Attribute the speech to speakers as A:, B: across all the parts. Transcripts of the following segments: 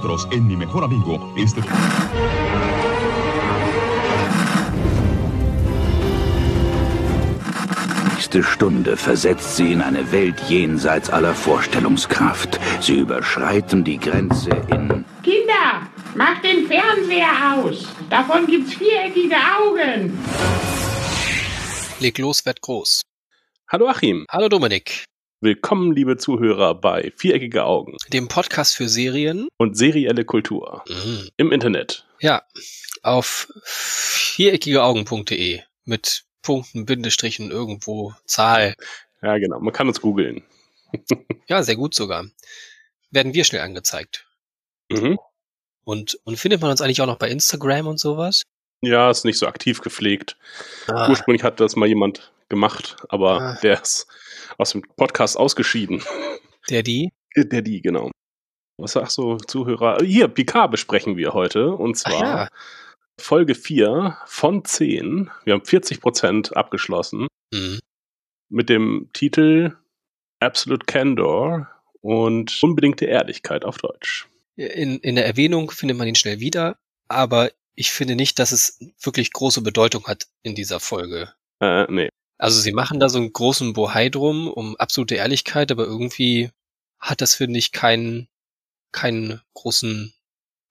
A: nosotros en Mi Mejor Amigo. Este...
B: nächste Stunde versetzt sie in eine Welt jenseits aller Vorstellungskraft. Sie überschreiten die Grenze in...
C: Kinder, macht den Fernseher aus. Davon gibt's viereckige Augen.
D: Leg los, werd groß.
E: Hallo Achim.
D: Hallo Dominik.
E: Willkommen, liebe Zuhörer, bei Viereckige Augen.
D: Dem Podcast für Serien.
E: Und serielle Kultur.
D: Mhm.
E: Im Internet.
D: Ja, auf viereckigeaugen.de mit Punkten, Bindestrichen, irgendwo, Zahl.
E: Ja, genau. Man kann uns googeln.
D: ja, sehr gut sogar. Werden wir schnell angezeigt.
E: Mhm.
D: Und, und findet man uns eigentlich auch noch bei Instagram und sowas?
E: Ja, ist nicht so aktiv gepflegt.
D: Ah.
E: Ursprünglich hat das mal jemand gemacht, aber
D: Ah.
E: der ist aus dem Podcast ausgeschieden.
D: Der die?
E: Der die, genau. Was sagst du, Zuhörer? Hier, Picard besprechen wir heute. Und zwar
D: ja.
E: Folge 4 von 10. Wir haben 40 Prozent abgeschlossen.
D: Mhm.
E: mit dem Titel Absolute Candor und unbedingte Ehrlichkeit auf Deutsch.
D: In, in der Erwähnung findet man ihn schnell wieder, aber ich finde nicht, dass es wirklich große Bedeutung hat in dieser Folge.
E: Äh, nee.
D: Also sie machen da so einen großen Bohai drum um absolute Ehrlichkeit, aber irgendwie hat das, finde ich, keinen, keinen großen,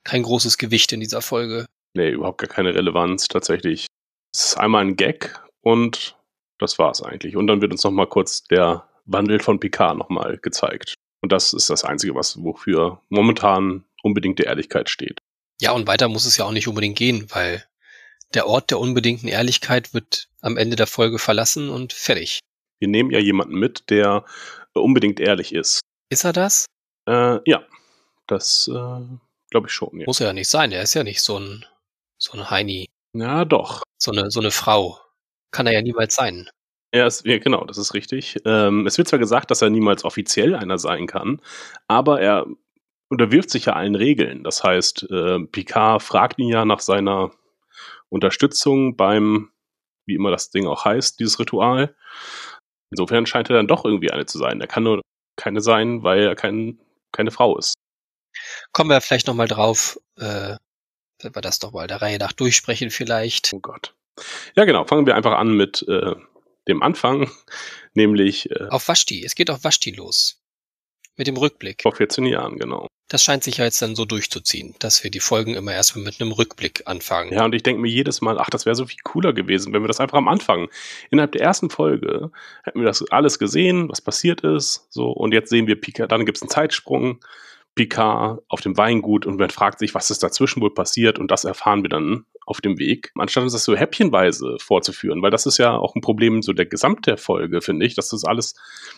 D: kein großes Gewicht in dieser Folge.
E: Nee, überhaupt gar keine Relevanz tatsächlich. Es ist einmal ein Gag und das war's eigentlich. Und dann wird uns nochmal kurz der Wandel von Picard nochmal gezeigt. Und das ist das Einzige, was wofür momentan unbedingte Ehrlichkeit steht.
D: Ja, und weiter muss es ja auch nicht unbedingt gehen, weil der Ort der unbedingten Ehrlichkeit wird am Ende der Folge verlassen und fertig.
E: Wir nehmen ja jemanden mit, der unbedingt ehrlich ist.
D: Ist er das?
E: Äh, ja, das äh, glaube ich schon. Ja.
D: Muss er ja nicht sein. Er ist ja nicht so ein, so ein Heini,
E: ja, doch.
D: so eine, so eine Frau. Kann er ja niemals sein.
E: Er ist, ja, genau, das ist richtig. Ähm, es wird zwar gesagt, dass er niemals offiziell einer sein kann, aber er unterwirft sich ja allen Regeln. Das heißt, äh, Picard fragt ihn ja nach seiner Unterstützung beim, wie immer das Ding auch heißt, dieses Ritual. Insofern scheint er dann doch irgendwie eine zu sein. Er kann nur keine sein, weil er kein, keine Frau ist.
D: Kommen wir vielleicht nochmal drauf, äh, wenn wir das doch mal der Reihe nach durchsprechen vielleicht.
E: Oh Gott. Ja, genau. Fangen wir einfach an mit äh, dem Anfang, nämlich äh,
D: Auf Vashti. Es geht auf Vashti los. Mit dem Rückblick.
E: vor 14 Jahren, genau.
D: Das scheint sich ja jetzt dann so durchzuziehen, dass wir die Folgen immer erstmal mit einem Rückblick anfangen.
E: Ja, und ich denke mir jedes Mal, ach, das wäre so viel cooler gewesen, wenn wir das einfach am Anfang, innerhalb der ersten Folge, hätten wir das alles gesehen, was passiert ist, so, und jetzt sehen wir Picard, dann gibt es einen Zeitsprung, Picard auf dem Weingut und man fragt sich, was ist dazwischen wohl passiert und das erfahren wir dann auf dem Weg, anstatt uns das so häppchenweise vorzuführen, weil das ist ja auch ein Problem so der Gesamt der Folge, finde ich, dass das alles,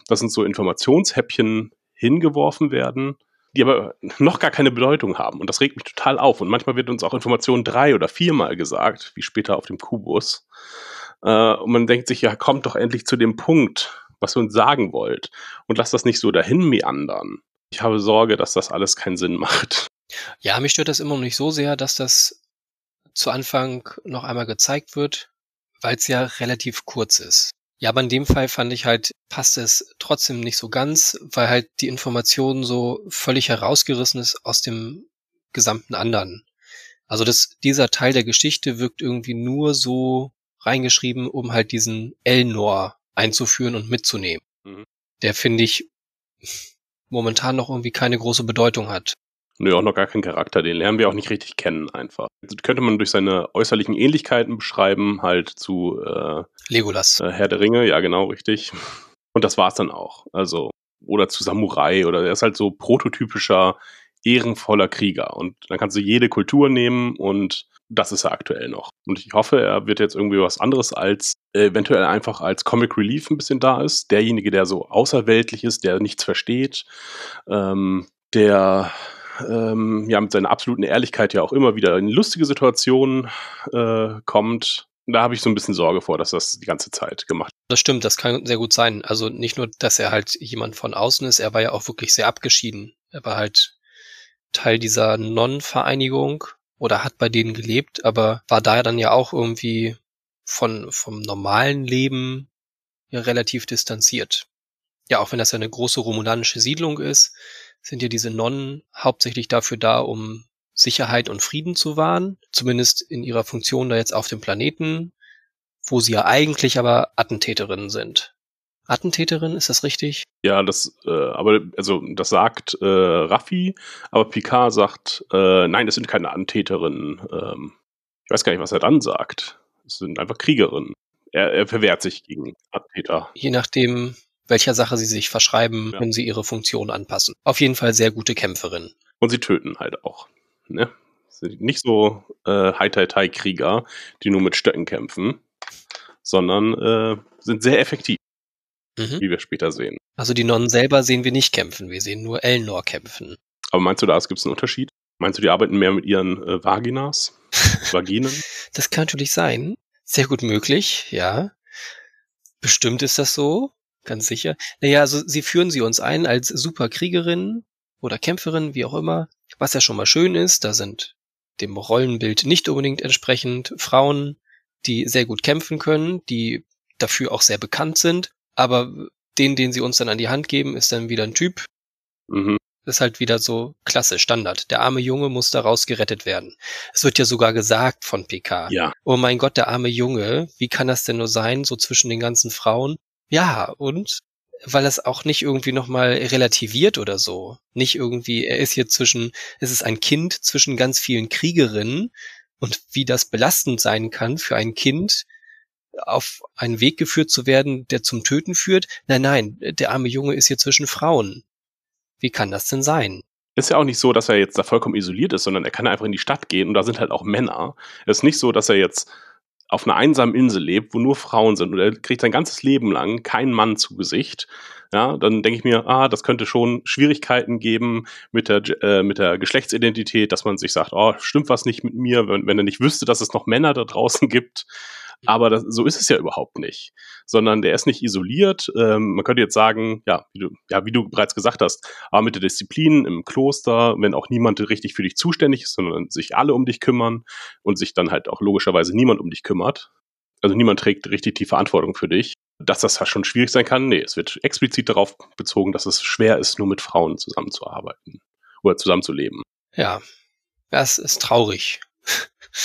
E: das sind so Informationshäppchen hingeworfen werden, die aber noch gar keine Bedeutung haben. Und das regt mich total auf. Und manchmal wird uns auch Information drei oder viermal gesagt, wie später auf dem Kubus. Äh, und man denkt sich, ja, kommt doch endlich zu dem Punkt, was ihr uns sagen wollt. Und lasst das nicht so dahin meandern. Ich habe Sorge, dass das alles keinen Sinn macht.
D: Ja, mich stört das immer noch nicht so sehr, dass das zu Anfang noch einmal gezeigt wird, weil es ja relativ kurz ist. Ja, aber in dem Fall fand ich halt, passt es trotzdem nicht so ganz, weil halt die Information so völlig herausgerissen ist aus dem gesamten anderen. Also das, dieser Teil der Geschichte wirkt irgendwie nur so reingeschrieben, um halt diesen Elnor einzuführen und mitzunehmen.
E: Mhm.
D: Der finde ich momentan noch irgendwie keine große Bedeutung hat.
E: Nö, auch noch gar keinen Charakter. Den lernen wir auch nicht richtig kennen, einfach. Das könnte man durch seine äußerlichen Ähnlichkeiten beschreiben, halt zu äh,
D: Legolas.
E: äh, Herr der Ringe, ja, genau, richtig. Und das war's dann auch. Also, oder zu Samurai, oder er ist halt so prototypischer, ehrenvoller Krieger. Und dann kannst du jede Kultur nehmen und das ist er aktuell noch. Und ich hoffe, er wird jetzt irgendwie was anderes als äh, eventuell einfach als Comic Relief ein bisschen da ist. Derjenige, der so außerweltlich ist, der nichts versteht, ähm, der ähm, ja mit seiner absoluten Ehrlichkeit ja auch immer wieder in lustige Situationen äh, kommt. Da habe ich so ein bisschen Sorge vor, dass das die ganze Zeit gemacht
D: Das stimmt, das kann sehr gut sein. Also nicht nur, dass er halt jemand von außen ist, er war ja auch wirklich sehr abgeschieden. Er war halt Teil dieser Non-Vereinigung oder hat bei denen gelebt, aber war da dann ja auch irgendwie von, vom normalen Leben ja relativ distanziert. Ja, auch wenn das ja eine große romulanische Siedlung ist, sind ja diese Nonnen hauptsächlich dafür da, um Sicherheit und Frieden zu wahren, zumindest in ihrer Funktion da jetzt auf dem Planeten, wo sie ja eigentlich aber Attentäterinnen sind. Attentäterin, ist das richtig?
E: Ja, das, äh, aber also das sagt äh, Raffi, aber Picard sagt, äh, nein, das sind keine Attentäterinnen. Ähm, ich weiß gar nicht, was er dann sagt. Es sind einfach Kriegerinnen. Er, er verwehrt sich gegen Attentäter.
D: Je nachdem, welcher Sache sie sich verschreiben,
E: Ja.
D: können sie ihre Funktion anpassen. Auf jeden Fall sehr gute Kämpferin.
E: Und sie töten halt auch. Ne? Sind nicht so äh, Hai-Tai-Tai-Krieger, die nur mit Stöcken kämpfen, sondern äh, sind sehr effektiv,
D: Mhm.
E: wie wir später sehen.
D: Also die Nonnen selber sehen wir nicht kämpfen, wir sehen nur Elnor kämpfen.
E: Aber meinst du, da gibt es einen Unterschied? Meinst du, die arbeiten mehr mit ihren äh, Vaginas? Vaginen?
D: Das kann natürlich sein. Sehr gut möglich, ja. Bestimmt ist das so, ganz sicher. Naja, also sie führen sie uns ein als Superkriegerin oder Kämpferin, wie auch immer, was ja schon mal schön ist. Da sind dem Rollenbild nicht unbedingt entsprechend Frauen, die sehr gut kämpfen können, die dafür auch sehr bekannt sind. Aber den, den sie uns dann an die Hand geben, ist dann wieder ein Typ,
E: Mhm.
D: das ist halt wieder so klasse Standard. Der arme Junge muss daraus gerettet werden. Es wird ja sogar gesagt von PK.
E: Ja.
D: Oh mein Gott, der arme Junge, wie kann das denn nur sein, so zwischen den ganzen Frauen? Ja, und weil es auch nicht irgendwie nochmal relativiert oder so. Nicht irgendwie, er ist hier zwischen, es ist ein Kind zwischen ganz vielen Kriegerinnen und wie das belastend sein kann für ein Kind, auf einen Weg geführt zu werden, der zum Töten führt. Nein, nein, der arme Junge ist hier zwischen Frauen. Wie kann das denn sein?
E: Ist ja auch nicht so, dass er jetzt da vollkommen isoliert ist, sondern er kann einfach in die Stadt gehen und da sind halt auch Männer. Es ist nicht so, dass er jetzt auf einer einsamen Insel lebt, wo nur Frauen sind und er kriegt sein ganzes Leben lang keinen Mann zu Gesicht. Ja, dann denke ich mir, ah, das könnte schon Schwierigkeiten geben mit der, äh, mit der Geschlechtsidentität, dass man sich sagt, oh, stimmt was nicht mit mir, wenn, wenn er nicht wüsste, dass es noch Männer da draußen gibt. Aber das, so ist es ja überhaupt nicht, sondern der ist nicht isoliert. Ähm, man könnte jetzt sagen, ja wie, du, ja, wie du bereits gesagt hast, aber mit der Disziplin im Kloster, wenn auch niemand richtig für dich zuständig ist, sondern sich alle um dich kümmern und sich dann halt auch logischerweise niemand um dich kümmert, also niemand trägt richtig die Verantwortung für dich, dass das schon schwierig sein kann. Nee, es wird explizit darauf bezogen, dass es schwer ist, nur mit Frauen zusammenzuarbeiten oder zusammenzuleben.
D: Ja, das ist traurig.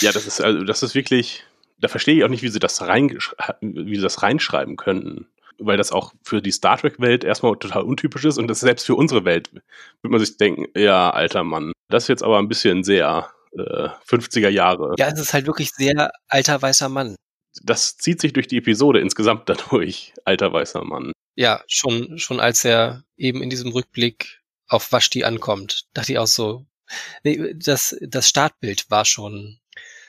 E: Ja, das ist also das ist wirklich, da verstehe ich auch nicht, wie sie das rein, wie sie das reinschreiben könnten. Weil das auch für die Star Trek-Welt erstmal total untypisch ist und das selbst für unsere Welt wird man sich denken, ja, alter Mann, das ist jetzt aber ein bisschen sehr äh, 50er Jahre.
D: Ja, es ist halt wirklich sehr alter weißer Mann.
E: Das zieht sich durch die Episode insgesamt dadurch, alter weißer Mann.
D: Ja, schon, schon als er eben in diesem Rückblick auf Vashti ankommt, dachte ich auch so, nee, das, das Startbild war schon,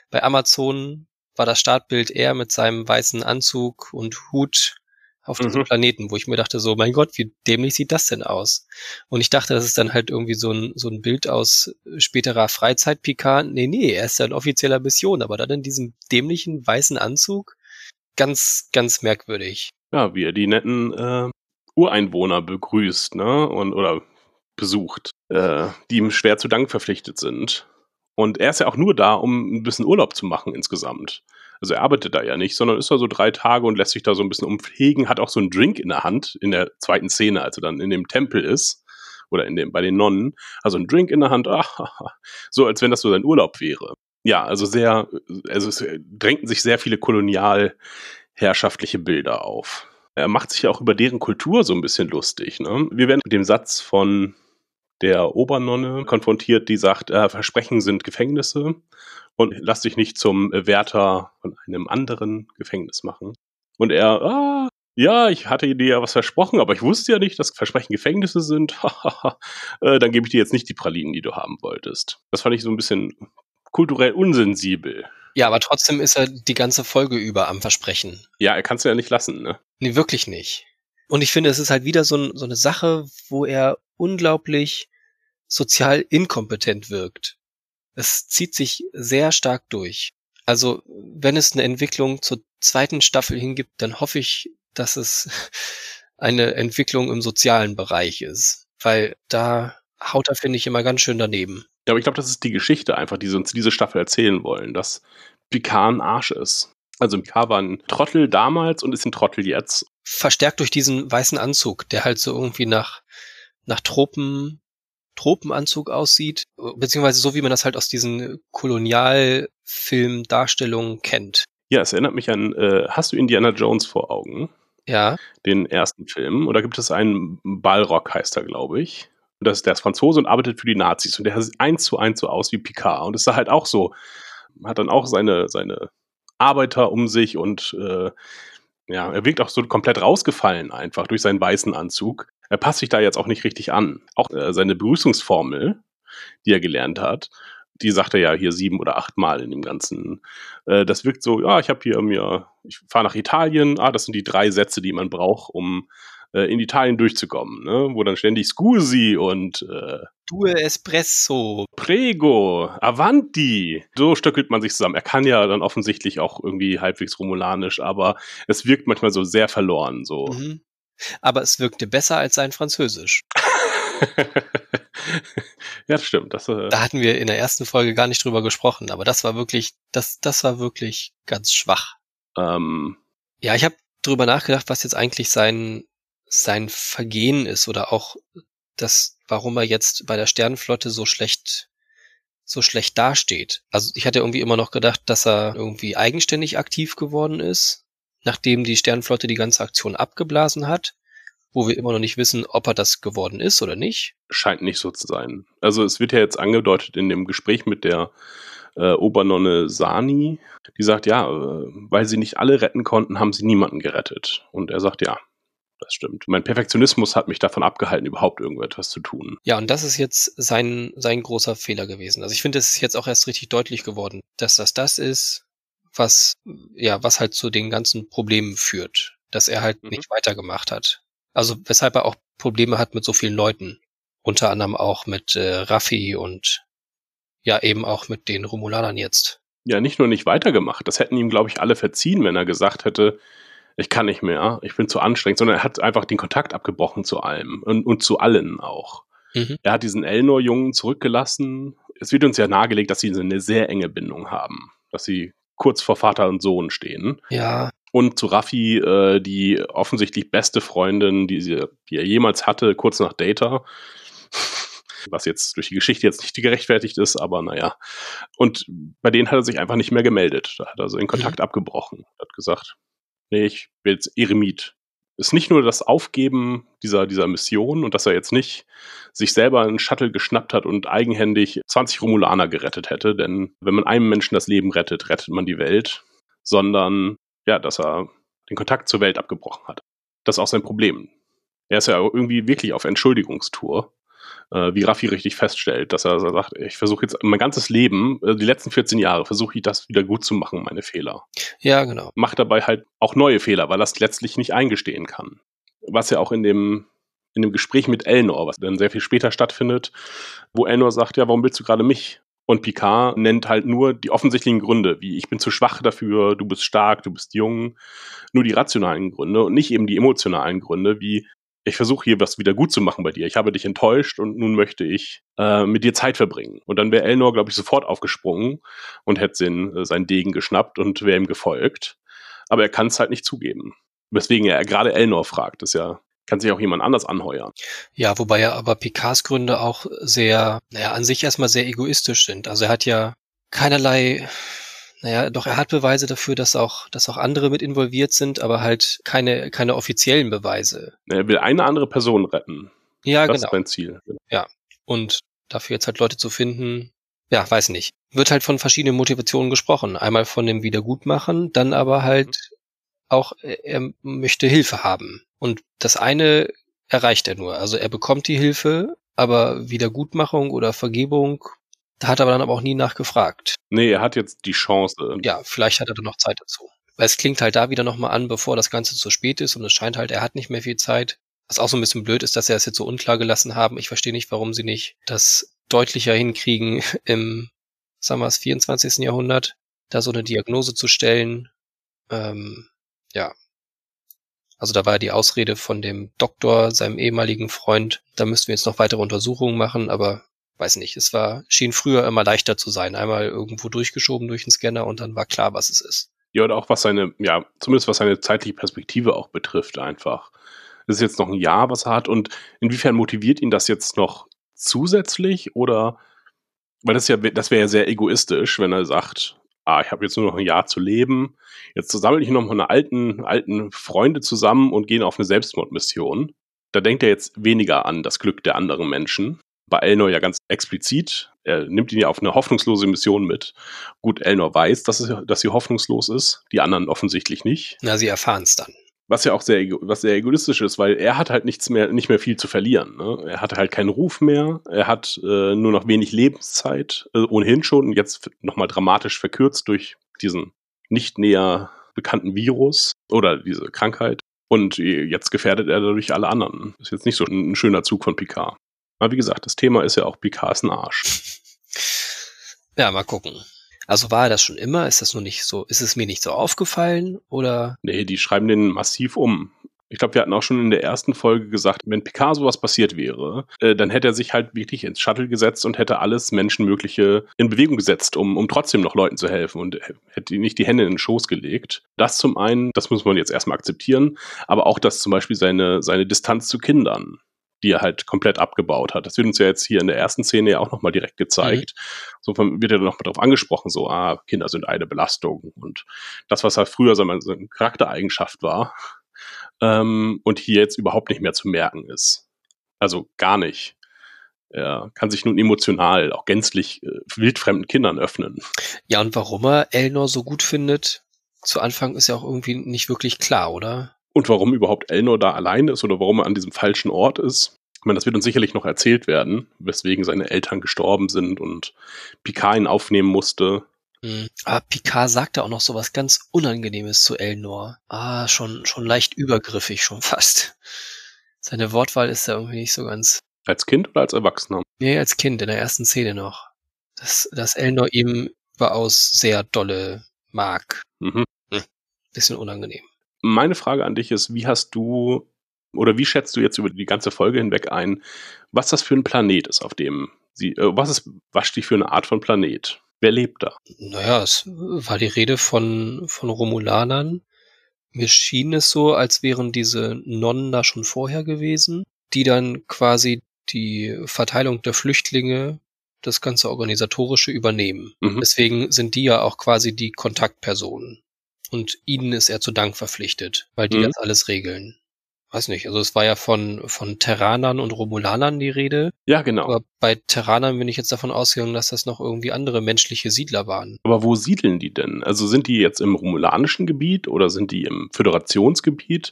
D: bei Amazon war das Startbild eher mit seinem weißen Anzug und Hut auf diesem
E: Mhm.
D: Planeten, wo ich mir dachte so, mein Gott, wie dämlich sieht das denn aus? Und ich dachte, das ist dann halt irgendwie so ein, so ein Bild aus späterer Freizeit-Picard. Nee, nee, er ist ja in offizieller Mission, aber dann in diesem dämlichen weißen Anzug. Ganz, ganz merkwürdig.
E: Ja, wie er die netten äh, Ureinwohner begrüßt, ne? Und oder besucht, äh, die ihm schwer zu Dank verpflichtet sind. Und er ist ja auch nur da, um ein bisschen Urlaub zu machen insgesamt. Also er arbeitet da ja nicht, sondern ist da so drei Tage und lässt sich da so ein bisschen umpflegen, hat auch so einen Drink in der Hand in der zweiten Szene, als er dann in dem Tempel ist oder in dem bei den Nonnen, also einen Drink in der Hand, ah, so als wenn das so sein Urlaub wäre. Ja, also sehr, also es drängten sich sehr viele kolonialherrschaftliche Bilder auf. Er macht sich ja auch über deren Kultur so ein bisschen lustig. Ne? Wir werden mit dem Satz von der Obernonne konfrontiert, die sagt, äh, Versprechen sind Gefängnisse und lass dich nicht zum Wärter von einem anderen Gefängnis machen. Und er, ah, ja, ich hatte dir ja was versprochen, aber ich wusste ja nicht, dass Versprechen Gefängnisse sind. äh, dann gebe ich dir jetzt nicht die Pralinen, die du haben wolltest. Das fand ich so ein bisschen kulturell unsensibel.
D: Ja, aber trotzdem ist er die ganze Folge über am Versprechen.
E: Ja, er kann es ja nicht lassen, ne?
D: Nee, wirklich nicht. Und ich finde, es ist halt wieder so, ein, so eine Sache, wo er unglaublich sozial inkompetent wirkt. Es zieht sich sehr stark durch. Also, wenn es eine Entwicklung zur zweiten Staffel hingibt, dann hoffe ich, dass es eine Entwicklung im sozialen Bereich ist. Weil da haut er, finde ich, immer ganz schön daneben.
E: Ja, aber ich glaube, das ist die Geschichte einfach, die sie uns diese Staffel erzählen wollen, dass Picard ein Arsch ist. Also Picard war ein Trottel damals und ist ein Trottel jetzt.
D: Verstärkt durch diesen weißen Anzug, der halt so irgendwie nach, nach Tropen Tropenanzug aussieht, beziehungsweise so wie man das halt aus diesen Kolonialfilmdarstellungen kennt.
E: Ja, es erinnert mich an, äh, hast du Indiana Jones vor Augen?
D: Ja.
E: Den ersten Film. Oder gibt es einen Ballrock, heißt er, glaube ich. Und das, der ist Franzose und arbeitet für die Nazis. Und der sieht eins zu eins so aus wie Picard. Und ist da halt auch so, hat dann auch seine, seine Arbeiter um sich und äh, ja, er wirkt auch so komplett rausgefallen einfach durch seinen weißen Anzug. Er passt sich da jetzt auch nicht richtig an. Auch äh, seine Begrüßungsformel, die er gelernt hat, die sagt er ja hier sieben oder acht Mal in dem Ganzen. Äh, das wirkt so, ja, ich habe hier mir, ich fahre nach Italien, ah, das sind die drei Sätze, die man braucht, um äh, in Italien durchzukommen, ne? wo dann ständig Scusi und äh,
D: Due Espresso.
E: Prego, Avanti. So stöckelt man sich zusammen. Er kann ja dann offensichtlich auch irgendwie halbwegs romulanisch, aber es wirkt manchmal so sehr verloren. So.
D: Mhm. Aber es wirkte besser als sein Französisch.
E: ja, das stimmt. Das, äh
D: da hatten wir in der ersten Folge gar nicht drüber gesprochen, aber das war wirklich, das, das war wirklich ganz schwach.
E: Ähm,
D: ja, ich habe drüber nachgedacht, was jetzt eigentlich sein, sein Vergehen ist oder auch das, warum er jetzt bei der Sternenflotte so schlecht, so schlecht dasteht. Also ich hatte irgendwie immer noch gedacht, dass er irgendwie eigenständig aktiv geworden ist, nachdem die Sternenflotte die ganze Aktion abgeblasen hat wo wir immer noch nicht wissen, ob er das geworden ist oder nicht.
E: Scheint nicht so zu sein. Also es wird ja jetzt angedeutet in dem Gespräch mit der äh, Obernonne Sani, die sagt, ja, äh, weil sie nicht alle retten konnten, haben sie niemanden gerettet. Und er sagt, ja, das stimmt. Mein Perfektionismus hat mich davon abgehalten, überhaupt irgendetwas zu tun.
D: Ja, und das ist jetzt sein, sein großer Fehler gewesen. Also ich finde, es ist jetzt auch erst richtig deutlich geworden, dass das das ist, was, ja, was halt zu den ganzen Problemen führt. Dass er halt mhm. nicht weitergemacht hat. Also weshalb er auch Probleme hat mit so vielen Leuten. Unter anderem auch mit äh, Raffi und ja eben auch mit den Romulanern jetzt.
E: Ja, nicht nur nicht weitergemacht. Das hätten ihm, glaube ich, alle verziehen, wenn er gesagt hätte, ich kann nicht mehr, ich bin zu anstrengend, sondern er hat einfach den Kontakt abgebrochen zu allem und, und zu allen auch. Mhm. Er hat diesen Elnor-Jungen zurückgelassen. Es wird uns ja nahegelegt, dass sie eine sehr enge Bindung haben, dass sie kurz vor Vater und Sohn stehen.
D: Ja.
E: Und zu Raffi, äh, die offensichtlich beste Freundin, die, sie, die er jemals hatte, kurz nach Data. Was jetzt durch die Geschichte jetzt nicht gerechtfertigt ist, aber naja. Und bei denen hat er sich einfach nicht mehr gemeldet. Da hat er so den Kontakt mhm. abgebrochen. Hat gesagt, nee, ich will jetzt Eremit. Ist nicht nur das Aufgeben dieser, dieser Mission und dass er jetzt nicht sich selber einen Shuttle geschnappt hat und eigenhändig 20 Romulaner gerettet hätte, denn wenn man einem Menschen das Leben rettet, rettet man die Welt, sondern ja, dass er den Kontakt zur Welt abgebrochen hat. Das ist auch sein Problem. Er ist ja irgendwie wirklich auf Entschuldigungstour, äh, wie Raffi richtig feststellt, dass er sagt, ich versuche jetzt mein ganzes Leben, äh, die letzten 14 Jahre, versuche ich das wieder gut zu machen, meine Fehler.
D: Ja, genau.
E: Macht dabei halt auch neue Fehler, weil er es letztlich nicht eingestehen kann. Was ja auch in dem in dem Gespräch mit Elnor, was dann sehr viel später stattfindet, wo Elnor sagt, ja, warum willst du gerade mich? Und Picard nennt halt nur die offensichtlichen Gründe, wie ich bin zu schwach dafür, du bist stark, du bist jung. Nur die rationalen Gründe und nicht eben die emotionalen Gründe, wie ich versuche hier was wieder gut zu machen bei dir. Ich habe dich enttäuscht und nun möchte ich äh, mit dir Zeit verbringen. Und dann wäre Elnor, glaube ich, sofort aufgesprungen und hätte den, äh, seinen Degen geschnappt und wäre ihm gefolgt. Aber er kann es halt nicht zugeben. Weswegen er gerade Elnor fragt. Das ist ja kann sich auch jemand anders anheuern.
D: Ja, wobei ja aber Picards Gründe auch sehr, naja, an sich erstmal sehr egoistisch sind. Also er hat ja keinerlei, naja, doch er hat Beweise dafür, dass auch, dass auch andere mit involviert sind, aber halt keine, keine offiziellen Beweise.
E: Er will eine andere Person retten.
D: Ja,
E: das
D: genau.
E: ist sein Ziel.
D: Ja. Und dafür jetzt halt Leute zu finden, ja, weiß nicht. Wird halt von verschiedenen Motivationen gesprochen. Einmal von dem Wiedergutmachen, dann aber halt mhm. auch, er möchte Hilfe haben. Und das eine erreicht er nur. Also er bekommt die Hilfe, aber Wiedergutmachung oder Vergebung, da hat er aber dann aber auch nie nachgefragt.
E: Nee, er hat jetzt die Chance.
D: Ja, vielleicht hat er dann noch Zeit dazu. Weil es klingt halt da wieder nochmal an, bevor das Ganze zu spät ist und es scheint halt, er hat nicht mehr viel Zeit. Was auch so ein bisschen blöd ist, dass er es jetzt so unklar gelassen haben. Ich verstehe nicht, warum sie nicht das deutlicher hinkriegen im, sagen wir es, 24. Jahrhundert, da so eine Diagnose zu stellen. Ähm, ja, also da war die Ausrede von dem Doktor, seinem ehemaligen Freund, da müssten wir jetzt noch weitere Untersuchungen machen, aber weiß nicht, es war, schien früher immer leichter zu sein. Einmal irgendwo durchgeschoben durch den Scanner und dann war klar, was es ist.
E: Ja, und auch was seine, ja, zumindest was seine zeitliche Perspektive auch betrifft, einfach. Es ist jetzt noch ein Jahr, was er hat und inwiefern motiviert ihn das jetzt noch zusätzlich oder weil das ja das wäre ja sehr egoistisch, wenn er sagt, ah, ich habe jetzt nur noch ein Jahr zu leben, jetzt sammle ich noch mal eine alten alten Freunde zusammen und gehen auf eine Selbstmordmission. Da denkt er jetzt weniger an das Glück der anderen Menschen. Bei Elnor ja ganz explizit. Er nimmt ihn ja auf eine hoffnungslose Mission mit. Gut, Elnor weiß, dass, es, dass sie hoffnungslos ist, die anderen offensichtlich nicht.
D: Na, sie erfahren es dann.
E: Was ja auch sehr, was sehr egoistisch ist, weil er hat halt nichts mehr, nicht mehr viel zu verlieren. Ne? Er hat halt keinen Ruf mehr, er hat äh, nur noch wenig Lebenszeit, äh, ohnehin schon, und jetzt nochmal dramatisch verkürzt durch diesen nicht näher bekannten Virus oder diese Krankheit. Und jetzt gefährdet er dadurch alle anderen. Ist jetzt nicht so ein schöner Zug von Picard. Aber wie gesagt, das Thema ist ja auch Picards ein Arsch.
D: Ja, mal gucken. Also war er das schon immer? Ist das nur nicht so, ist es mir nicht so aufgefallen oder?
E: Nee, die schreiben den massiv um. Ich glaube, wir hatten auch schon in der ersten Folge gesagt, wenn Picard sowas passiert wäre, äh, dann hätte er sich halt wirklich ins Shuttle gesetzt und hätte alles Menschenmögliche in Bewegung gesetzt, um, um trotzdem noch Leuten zu helfen und hätte nicht die Hände in den Schoß gelegt. Das zum einen, das muss man jetzt erstmal akzeptieren, aber auch das zum Beispiel seine, seine Distanz zu Kindern die er halt komplett abgebaut hat. Das wird uns ja jetzt hier in der ersten Szene ja auch nochmal direkt gezeigt. Mhm. So wird ja nochmal darauf angesprochen, so, ah, Kinder sind eine Belastung. Und das, was halt früher so eine Charaktereigenschaft war, ähm, und hier jetzt überhaupt nicht mehr zu merken ist. Also gar nicht. Er kann sich nun emotional auch gänzlich äh, wildfremden Kindern öffnen.
D: Ja, und warum er Elnor so gut findet, zu Anfang ist ja auch irgendwie nicht wirklich klar, oder?
E: Und warum überhaupt Elnor da allein ist oder warum er an diesem falschen Ort ist. Ich meine, das wird uns sicherlich noch erzählt werden, weswegen seine Eltern gestorben sind und Picard ihn aufnehmen musste.
D: Mhm. Aber Picard sagte auch noch so was ganz Unangenehmes zu Elnor. Ah, schon, schon leicht übergriffig, schon fast. Seine Wortwahl ist ja irgendwie nicht so ganz.
E: Als Kind oder als Erwachsener?
D: Nee, als Kind, in der ersten Szene noch. Dass, dass Elnor ihm überaus sehr dolle mag. Mhm. Hm. Bisschen unangenehm.
E: Meine Frage an dich ist, wie hast du oder wie schätzt du jetzt über die ganze Folge hinweg ein, was das für ein Planet ist, auf dem sie, äh, was ist Vashti für eine Art von Planet? Wer lebt da?
D: Naja, es war die Rede von, von Romulanern. Mir schien es so, als wären diese Nonnen da schon vorher gewesen, die dann quasi die Verteilung der Flüchtlinge, das ganze Organisatorische übernehmen. Mhm. Deswegen sind die ja auch quasi die Kontaktpersonen. Und ihnen ist er zu Dank verpflichtet, weil die mhm. das alles regeln. Weiß nicht, also es war ja von, von Terranern und Romulanern die Rede.
E: Ja, genau.
D: Aber bei Terranern bin ich jetzt davon ausgegangen, dass das noch irgendwie andere menschliche Siedler waren.
E: Aber wo siedeln die denn? Also sind die jetzt im romulanischen Gebiet oder sind die im Föderationsgebiet?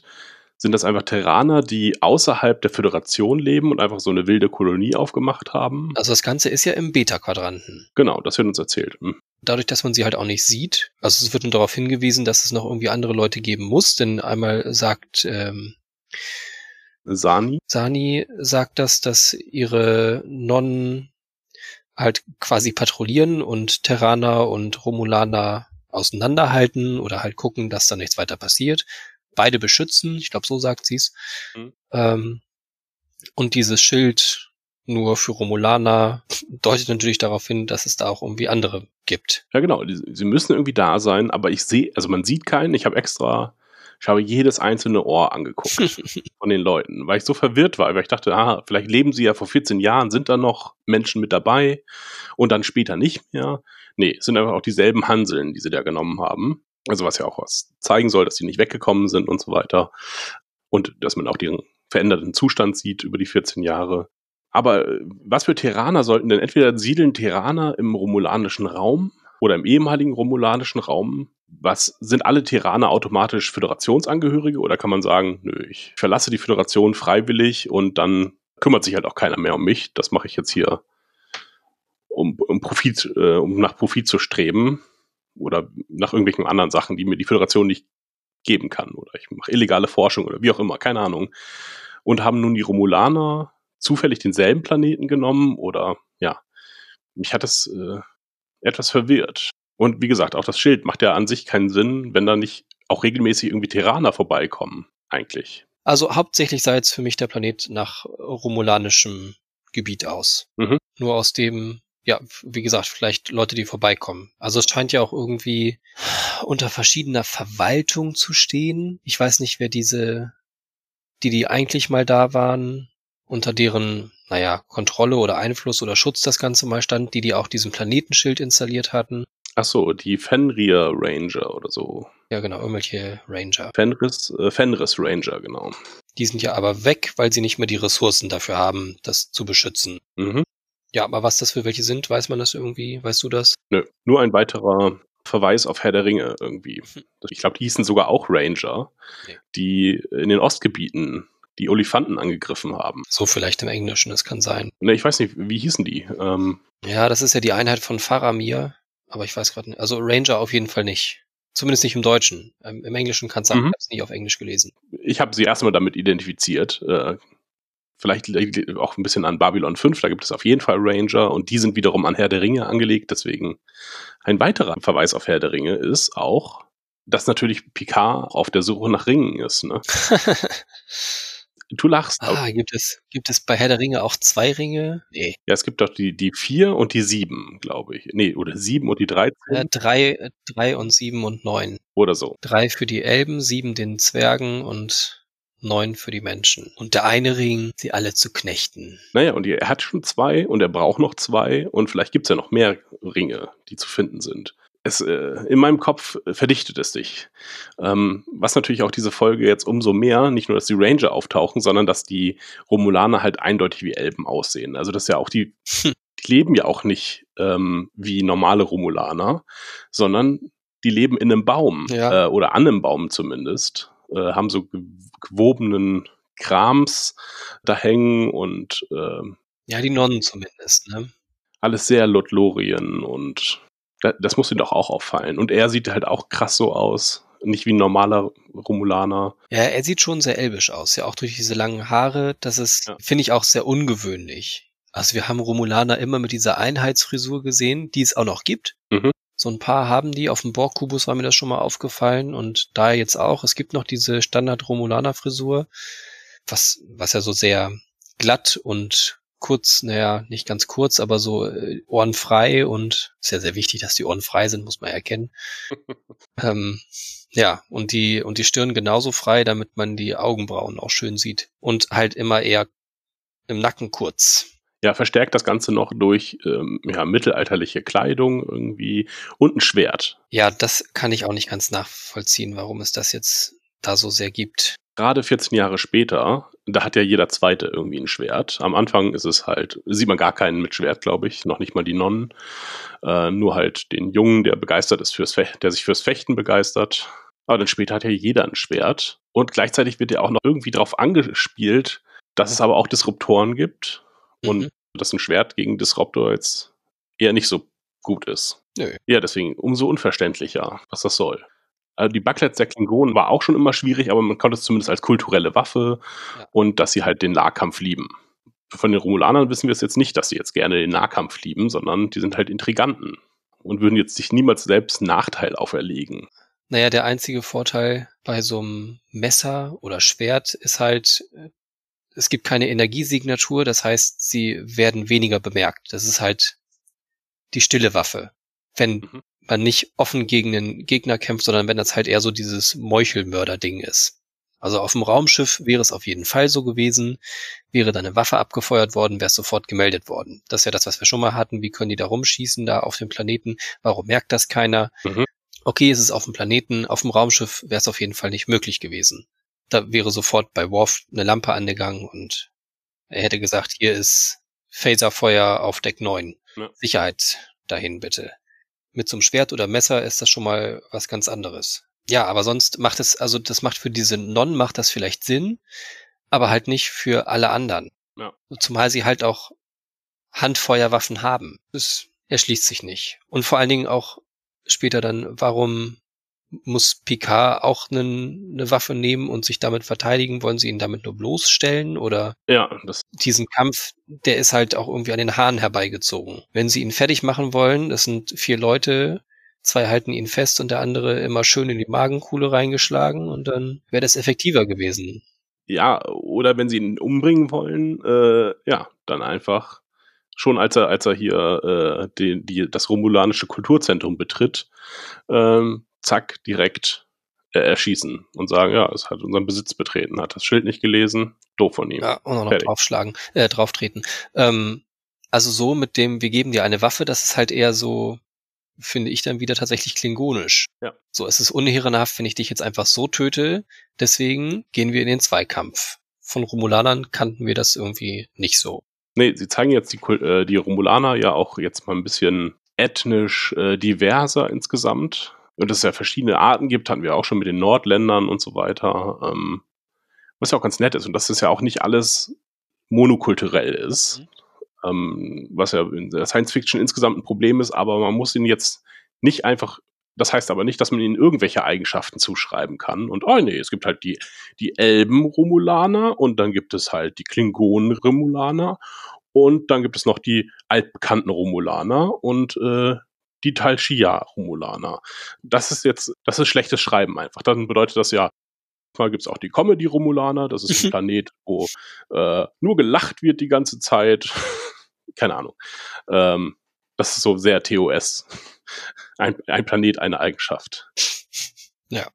E: Sind das einfach Terraner, die außerhalb der Föderation leben und einfach so eine wilde Kolonie aufgemacht haben?
D: Also das Ganze ist ja im Beta-Quadranten.
E: Genau, das wird uns erzählt. Hm.
D: Dadurch, dass man sie halt auch nicht sieht, also es wird nur darauf hingewiesen, dass es noch irgendwie andere Leute geben muss, denn einmal sagt ähm,
E: Sani.
D: Sani sagt das, dass ihre Nonnen halt quasi patrouillieren und Terraner und Romulaner auseinanderhalten oder halt gucken, dass da nichts weiter passiert beide beschützen. Ich glaube, so sagt sie's. Mhm. Ähm, und dieses Schild nur für Romulaner deutet natürlich darauf hin, dass es da auch irgendwie andere gibt.
E: Ja, genau. Sie müssen irgendwie da sein, aber ich sehe, also man sieht keinen. Ich habe extra, ich habe jedes einzelne Ohr angeguckt von den Leuten, weil ich so verwirrt war, weil ich dachte, ah, vielleicht leben sie ja vor 14 Jahren, sind da noch Menschen mit dabei und dann später nicht mehr. Nee, es sind einfach auch dieselben Hanseln, die sie da genommen haben. Also was ja auch was zeigen soll, dass die nicht weggekommen sind und so weiter. Und dass man auch den veränderten Zustand sieht über die 14 Jahre. Aber äh, was für Terraner sollten denn entweder siedeln Terraner im romulanischen Raum oder im ehemaligen romulanischen Raum? Was sind alle Terraner automatisch Föderationsangehörige oder kann man sagen, nö, ich verlasse die Föderation freiwillig und dann kümmert sich halt auch keiner mehr um mich. Das mache ich jetzt hier, um, um Profit, äh, um nach Profit zu streben oder nach irgendwelchen anderen Sachen, die mir die Föderation nicht geben kann. Oder ich mache illegale Forschung oder wie auch immer, keine Ahnung. Und haben nun die Romulaner zufällig denselben Planeten genommen oder ja, mich hat das äh, etwas verwirrt. Und wie gesagt, auch das Schild macht ja an sich keinen Sinn, wenn da nicht auch regelmäßig irgendwie Terraner vorbeikommen, eigentlich.
D: Also hauptsächlich sei jetzt für mich der Planet nach romulanischem Gebiet aus. Mhm. Nur aus dem ja, wie gesagt, vielleicht Leute, die vorbeikommen. Also es scheint ja auch irgendwie unter verschiedener Verwaltung zu stehen. Ich weiß nicht, wer diese, die, die eigentlich mal da waren, unter deren naja, Kontrolle oder Einfluss oder Schutz das Ganze mal stand, die die auch diesen Planetenschild installiert hatten.
E: Ach so, die Fenrir Ranger oder so.
D: Ja, genau, irgendwelche Ranger.
E: Fenris, äh, Fenris Ranger, genau.
D: Die sind ja aber weg, weil sie nicht mehr die Ressourcen dafür haben, das zu beschützen.
E: Mhm.
D: Ja, aber was das für welche sind, weiß man das irgendwie? Weißt du das?
E: Nö, nur ein weiterer Verweis auf Herr der Ringe irgendwie. Ich glaube, die hießen sogar auch Ranger,
D: Nee.
E: die in den Ostgebieten die Olifanten angegriffen haben.
D: So vielleicht im Englischen, das kann sein.
E: Ne, ich weiß nicht, wie hießen die? Ähm,
D: Ja, das ist ja die Einheit von Faramir, aber ich weiß gerade nicht. Also Ranger auf jeden Fall nicht. Zumindest nicht im Deutschen. Ähm, Im Englischen kann es sein,
E: Mhm.
D: ich habe es nie auf Englisch gelesen.
E: ich habe sie erstmal damit identifiziert. Äh, vielleicht auch ein bisschen an Babylon 5, da gibt es auf jeden Fall Ranger und die sind wiederum an Herr der Ringe angelegt. Deswegen ein weiterer Verweis auf Herr der Ringe ist auch, dass natürlich Picard auf der Suche nach Ringen ist. Ne? Du lachst.
D: ah, gibt es, gibt es bei Herr der Ringe auch zwei Ringe? Nee.
E: Ja, es gibt doch die, die vier und die sieben, glaube ich. Nee, oder sieben und die 13
D: Äh, drei, drei und sieben und neun.
E: oder so.
D: Drei für die Elben, sieben den Zwergen und neun für die Menschen. Und der eine Ring, sie alle zu knechten.
E: Naja, und er hat schon zwei und er braucht noch zwei und vielleicht gibt's ja noch mehr Ringe, die zu finden sind. Es, äh, in meinem Kopf verdichtet es sich. Ähm, was natürlich auch diese Folge jetzt umso mehr, nicht nur, dass die Ranger auftauchen, sondern dass die Romulaner halt eindeutig wie Elben aussehen. Also das ist ja auch die,
D: Hm.
E: die leben ja auch nicht ähm, wie normale Romulaner, sondern die leben in einem Baum
D: Ja.
E: äh, oder an einem Baum zumindest, äh, haben so ge- gewobenen Krams da hängen und ähm,
D: Ja, die Nonnen zumindest, ne?
E: alles sehr Lothlorien und da, das muss ihm doch auch auffallen. Und er sieht halt auch krass so aus, nicht wie ein normaler Romulaner.
D: Ja, er sieht schon sehr elbisch aus, ja, auch durch diese langen Haare. Das ist,
E: Ja.
D: finde ich, auch sehr ungewöhnlich. Also wir haben Romulaner immer mit dieser Einheitsfrisur gesehen, die es auch noch gibt.
E: Mhm.
D: So ein paar haben die. Auf dem Borg-Kubus war mir das schon mal aufgefallen und da jetzt auch. Es gibt noch diese Standard-Romulaner-Frisur, was, was ja so sehr glatt und kurz, naja, nicht ganz kurz, aber so äh, ohrenfrei und ist ja sehr wichtig, dass die Ohren frei sind, muss man erkennen. ähm, ja, und die, und die Stirn genauso frei, damit man die Augenbrauen auch schön sieht. Und halt immer eher im Nacken kurz.
E: Ja, verstärkt das Ganze noch durch ähm, ja, mittelalterliche Kleidung irgendwie und ein Schwert.
D: Ja, das kann ich auch nicht ganz nachvollziehen, warum es das jetzt da so sehr gibt.
E: Gerade 14 Jahre später, da hat ja jeder Zweite irgendwie ein Schwert. Am Anfang ist es halt, sieht man gar keinen mit Schwert, glaube ich, noch nicht mal die Nonnen. Äh, nur halt den Jungen, der begeistert ist fürs Fechten, der sich fürs Fechten begeistert. Aber dann später hat ja jeder ein Schwert. Und gleichzeitig wird ja auch noch irgendwie darauf angespielt, dass es aber auch Disruptoren gibt. Und
D: Mhm.
E: dass ein Schwert gegen Disruptor jetzt eher nicht so gut ist.
D: Nö.
E: Ja, deswegen umso unverständlicher, was das soll. Also die Backlets der Klingonen war auch schon immer schwierig, aber man konnte es zumindest als kulturelle Waffe
D: Ja.
E: und dass sie halt den Nahkampf lieben. Von den Romulanern wissen wir es jetzt nicht, dass sie jetzt gerne den Nahkampf lieben, sondern die sind halt Intriganten und würden jetzt sich niemals selbst Nachteil auferlegen.
D: Naja, der einzige Vorteil bei so einem Messer oder Schwert ist halt, es gibt keine Energiesignatur, das heißt, sie werden weniger bemerkt. Das ist halt die stille Waffe. Wenn
E: Mhm.
D: man nicht offen gegen den Gegner kämpft, sondern wenn das halt eher so dieses Meuchelmörder-Ding ist. Also auf dem Raumschiff wäre es auf jeden Fall so gewesen, wäre da eine Waffe abgefeuert worden, wäre es sofort gemeldet worden. Das ist ja das, was wir schon mal hatten. Wie können die da rumschießen da auf dem Planeten? Warum merkt das keiner?
E: Mhm.
D: Okay, es ist auf dem Planeten, auf dem Raumschiff wäre es auf jeden Fall nicht möglich gewesen. Da wäre sofort bei Worf eine Lampe angegangen und er hätte gesagt, hier ist Phaserfeuer auf Deck 9.
E: Ja.
D: Sicherheit dahin bitte. Mit so einem Schwert oder Messer ist das schon mal was ganz anderes. Ja, aber sonst macht es, also das macht für diese Non macht das vielleicht Sinn, aber halt nicht für alle anderen.
E: Ja.
D: Zumal sie halt auch Handfeuerwaffen haben. Das erschließt sich nicht. Und vor allen Dingen auch später dann, warum muss Picard auch einen, eine Waffe nehmen und sich damit verteidigen? Wollen sie ihn damit nur bloßstellen oder
E: Ja, das
D: diesen Kampf, der ist halt auch irgendwie an den Haaren herbeigezogen. Wenn sie ihn fertig machen wollen, das sind vier Leute, zwei halten ihn fest und der andere immer schön in die Magenkuhle reingeschlagen und dann wäre das effektiver gewesen.
E: ja, oder wenn sie ihn umbringen wollen, äh, ja, dann einfach schon als er, als er hier äh, die, die, das romulanische Kulturzentrum betritt, ähm, zack, direkt äh, erschießen und sagen, ja, es hat unseren Besitz betreten, hat das Schild nicht gelesen, doof von ihm.
D: Ja, und auch noch
E: Fertig.
D: draufschlagen, äh, drauftreten. Ähm, also so mit dem, wir geben dir eine Waffe, das ist halt eher so, finde ich dann wieder tatsächlich klingonisch.
E: Ja.
D: So, es ist unehrenhaft, wenn ich dich jetzt einfach so töte, deswegen gehen wir in den Zweikampf. Von Romulanern kannten wir das irgendwie nicht so.
E: Nee, sie zeigen jetzt die, äh, die Romulaner ja auch jetzt mal ein bisschen ethnisch äh, diverser insgesamt. Und dass es ja verschiedene Arten gibt, hatten wir auch schon mit den Nordländern und so weiter. Ähm, was ja auch ganz nett ist. Und dass das ja auch nicht alles monokulturell ist. Ähm, was ja in der Science Fiction insgesamt ein Problem ist, aber man muss ihn jetzt nicht einfach, das heißt aber nicht, dass man ihnen irgendwelche Eigenschaften zuschreiben kann. Und oh nee, es gibt halt die, die Elben-Romulaner und dann gibt es halt die Klingonen-Romulaner und dann gibt es noch die altbekannten Romulaner und äh, die Tal Shia-Romulaner. Das ist jetzt, das ist schlechtes Schreiben einfach. Dann bedeutet das ja, mal gibt es auch die Comedy-Romulaner, das ist ein Planet, wo äh, nur gelacht wird die ganze Zeit. Keine Ahnung. Ähm, das ist so sehr TOS. Ein, ein Planet, eine Eigenschaft.
D: Ja.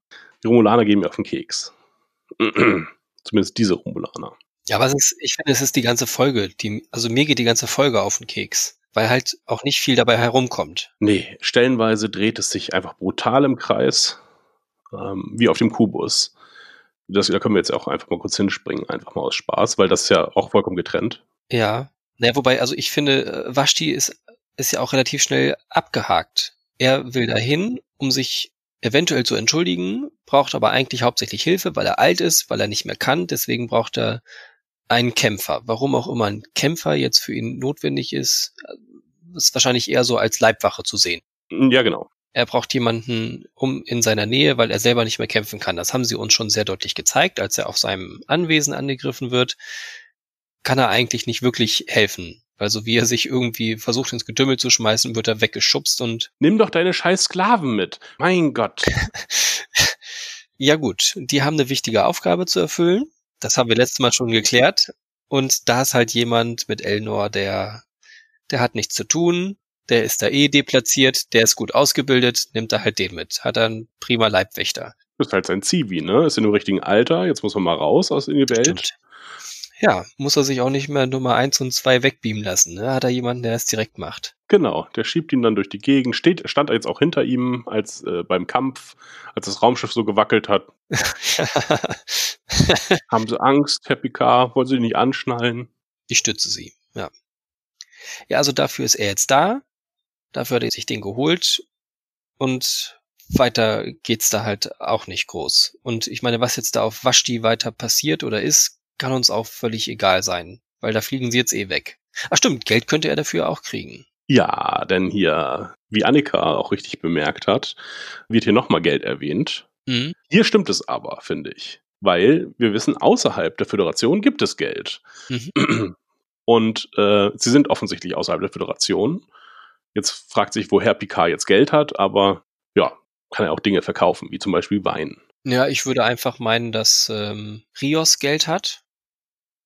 E: Die Romulaner gehen mir auf den Keks. Zumindest diese Romulaner.
D: Ja, aber ist, ich finde, es ist die ganze Folge, die, also mir geht die ganze Folge auf den Keks, weil halt auch nicht viel dabei herumkommt.
E: Nee, stellenweise dreht es sich einfach brutal im Kreis, ähm, wie auf dem Kubus. Das, da können wir jetzt auch einfach mal kurz hinspringen, einfach mal aus Spaß, weil das ist ja auch vollkommen getrennt.
D: Ja. Naja, wobei, also ich finde, äh, Vashti ist, ist ja auch relativ schnell abgehakt. Er will dahin, um sich eventuell zu entschuldigen, braucht aber eigentlich hauptsächlich Hilfe, weil er alt ist, weil er nicht mehr kann, deswegen braucht er einen Kämpfer. Warum auch immer ein Kämpfer jetzt für ihn notwendig ist, ist wahrscheinlich eher so als Leibwache zu sehen.
E: Ja, genau.
D: Er braucht jemanden um in seiner Nähe, weil er selber nicht mehr kämpfen kann. Das haben sie uns schon sehr deutlich gezeigt, als er auf seinem Anwesen angegriffen wird. Kann er eigentlich nicht wirklich helfen, weil so wie er sich irgendwie versucht ins Getümmel zu schmeißen, wird er weggeschubst und
E: Nimm doch deine scheiß Sklaven mit. Mein Gott.
D: ja gut, die haben eine wichtige Aufgabe zu erfüllen. Das haben wir letztes Mal schon geklärt. Und da ist halt jemand mit Elnor, der, der hat nichts zu tun, der ist da eh deplatziert, der ist gut ausgebildet, nimmt er halt den mit. Hat einen prima Leibwächter.
E: Das ist halt sein Zivi, ne? Ist in dem richtigen Alter. Jetzt muss man mal raus aus in die Welt.
D: Stimmt. Ja, muss er sich auch nicht mehr Nummer eins und zwei wegbeamen lassen. Ne? Hat er jemanden, der es direkt macht.
E: Genau, der schiebt ihn dann durch die Gegend, steht, stand jetzt auch hinter ihm, als äh, beim Kampf, als das Raumschiff so gewackelt hat. Haben sie Angst, Herr Picard, wollen sie nicht anschnallen?
D: ich stütze sie, ja. Ja, also dafür ist er jetzt da. Dafür hat er sich den geholt. Und weiter geht's da halt auch nicht groß. Und ich meine, was jetzt da auf Vashti weiter passiert oder ist, kann uns auch völlig egal sein. Weil da fliegen sie jetzt eh weg. Ach stimmt, Geld könnte er dafür auch kriegen.
E: Ja, denn hier, wie Annika auch richtig bemerkt hat, wird hier nochmal Geld erwähnt.
D: Mhm.
E: Hier stimmt es aber, finde ich. Weil wir wissen, außerhalb der Föderation gibt es Geld.
D: Mhm.
E: Und äh, sie sind offensichtlich außerhalb der Föderation. Jetzt fragt sich, woher Picard jetzt Geld hat, aber ja, kann er auch Dinge verkaufen, wie zum Beispiel Wein.
D: Ja, ich würde einfach meinen, dass ähm, Rios Geld hat,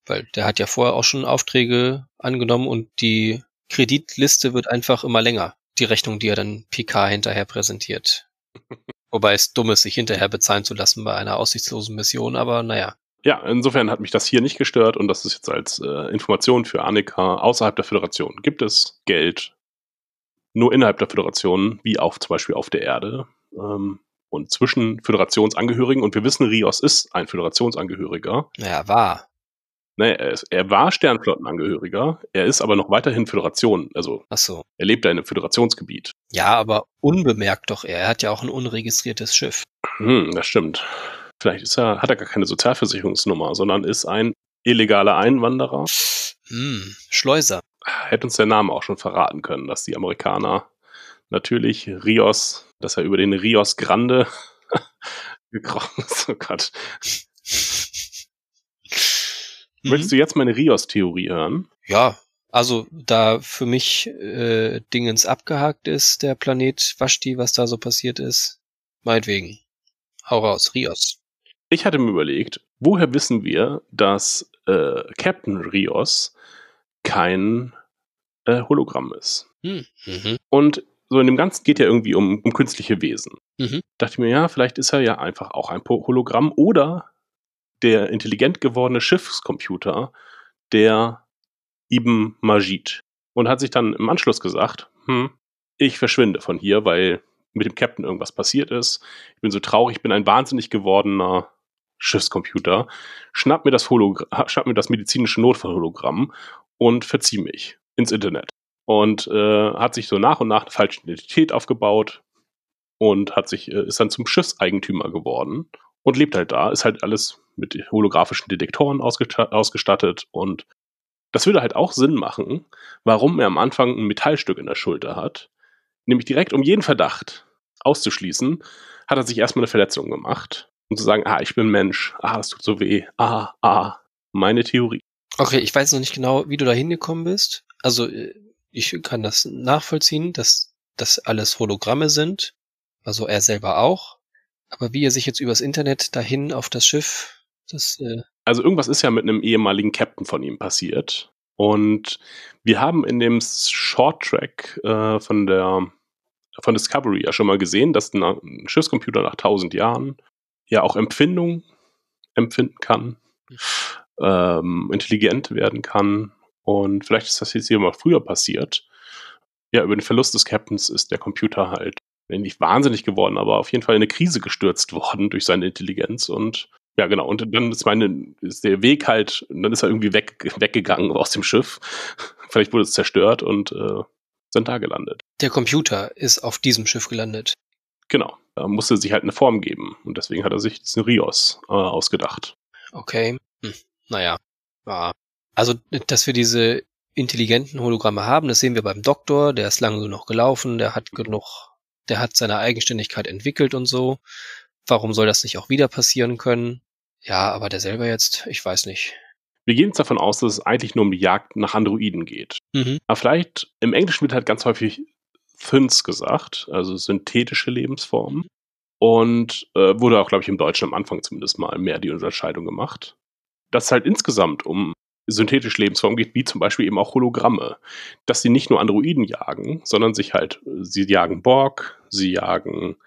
D: weil der hat ja vorher auch schon Aufträge angenommen und die Kreditliste wird einfach immer länger. Die Rechnung, die er dann PK hinterher präsentiert. Wobei es dumm ist, sich hinterher bezahlen zu lassen bei einer aussichtslosen Mission, aber naja.
E: Ja, insofern hat mich das hier nicht gestört und das ist jetzt als äh, Information für Annika außerhalb der Föderation. Gibt es Geld nur innerhalb der Föderation, wie auch zum Beispiel auf der Erde ähm, und zwischen Föderationsangehörigen. Und wir wissen, Rios ist ein Föderationsangehöriger.
D: Naja, war.
E: Nee, er, ist, er war Sternflottenangehöriger, er ist aber noch weiterhin Föderation. Also
D: Ach so.
E: er lebt da in einem Föderationsgebiet.
D: Ja, aber unbemerkt doch er. Er hat ja auch ein unregistriertes Schiff.
E: Hm, das stimmt. Vielleicht ist er, hat er gar keine Sozialversicherungsnummer, sondern ist ein illegaler Einwanderer.
D: Hm, Schleuser.
E: Hätte uns der Name auch schon verraten können, dass die Amerikaner natürlich Rios, dass er über den Rios Grande gekrochen ist. Oh Gott.
D: Mhm.
E: Möchtest du jetzt meine Rios-Theorie hören?
D: Ja, also da für mich äh, Dingens abgehakt ist, der Planet Vashti, was da so passiert ist, meinetwegen. Hau raus, Rios.
E: Ich hatte mir überlegt, woher wissen wir, dass äh, Captain Rios kein äh, Hologramm ist?
D: Hm. Mhm.
E: Und so in dem Ganzen geht ja irgendwie um, um künstliche Wesen.
D: Mhm.
E: Dachte ich mir, ja, vielleicht ist er ja einfach auch ein Hologramm oder der intelligent gewordene Schiffscomputer, der Ibn Majid. Und hat sich dann im Anschluss gesagt, hm, ich verschwinde von hier, weil mit dem Captain irgendwas passiert ist. Ich bin so traurig, ich bin ein wahnsinnig gewordener Schiffscomputer. Schnapp mir das, Hologra schnapp mir das medizinische Notfallhologramm und verzieh mich ins Internet. Und äh, hat sich so nach und nach eine falsche Identität aufgebaut und hat sich, äh, ist dann zum Schiffseigentümer geworden und lebt halt da, ist halt alles mit holographischen Detektoren ausgestattet und das würde halt auch Sinn machen, warum er am Anfang ein Metallstück in der Schulter hat. Nämlich direkt um jeden Verdacht auszuschließen, hat er sich erstmal eine Verletzung gemacht. Um zu sagen, ah, ich bin Mensch, ah, es tut so weh, ah, ah, meine Theorie.
D: Okay, ich weiß noch nicht genau, wie du da hingekommen bist. Also, äh, ich kann das nachvollziehen, dass das alles Hologramme sind. Also er selber auch. Aber wie er sich jetzt übers Internet dahin auf das Schiff, das. Äh
E: also irgendwas ist ja mit einem ehemaligen Captain von ihm passiert. Und wir haben in dem Short Track äh, von der von Discovery ja schon mal gesehen, dass ein Schiffscomputer nach 1000 Jahren ja auch Empfindung empfinden kann, ähm, intelligent werden kann. Und vielleicht ist das jetzt hier mal früher passiert. Ja, über den Verlust des Captains ist der Computer halt nicht wahnsinnig geworden, aber auf jeden Fall in eine Krise gestürzt worden durch seine Intelligenz und ja, genau. Und dann ist meine, ist der Weg halt, dann ist er irgendwie weg, weggegangen aus dem Schiff. Vielleicht wurde es zerstört und äh, sind da gelandet.
D: Der Computer ist auf diesem Schiff gelandet.
E: Genau. Da musste sich halt eine Form geben. Und deswegen hat er sich diesen Rios äh, ausgedacht.
D: Okay. Hm. Naja. Ja. Also, dass wir diese intelligenten Hologramme haben, das sehen wir beim Doktor, der ist lange genug gelaufen, der hat genug der hat seine Eigenständigkeit entwickelt und so. Warum soll das nicht auch wieder passieren können? Ja, aber der selber jetzt, ich weiß nicht.
E: Wir gehen jetzt davon aus, dass es eigentlich nur um die Jagd nach Androiden geht. Mhm. Aber vielleicht, im Englischen wird halt ganz häufig Thins gesagt, also synthetische Lebensformen. Und äh, wurde auch, glaube ich, im Deutschen am Anfang zumindest mal mehr die Unterscheidung gemacht. Dass es halt insgesamt um synthetische Lebensformen geht, wie zum Beispiel eben auch Hologramme. Dass sie nicht nur Androiden jagen, sondern sich halt, sie jagen Borg, sie jagen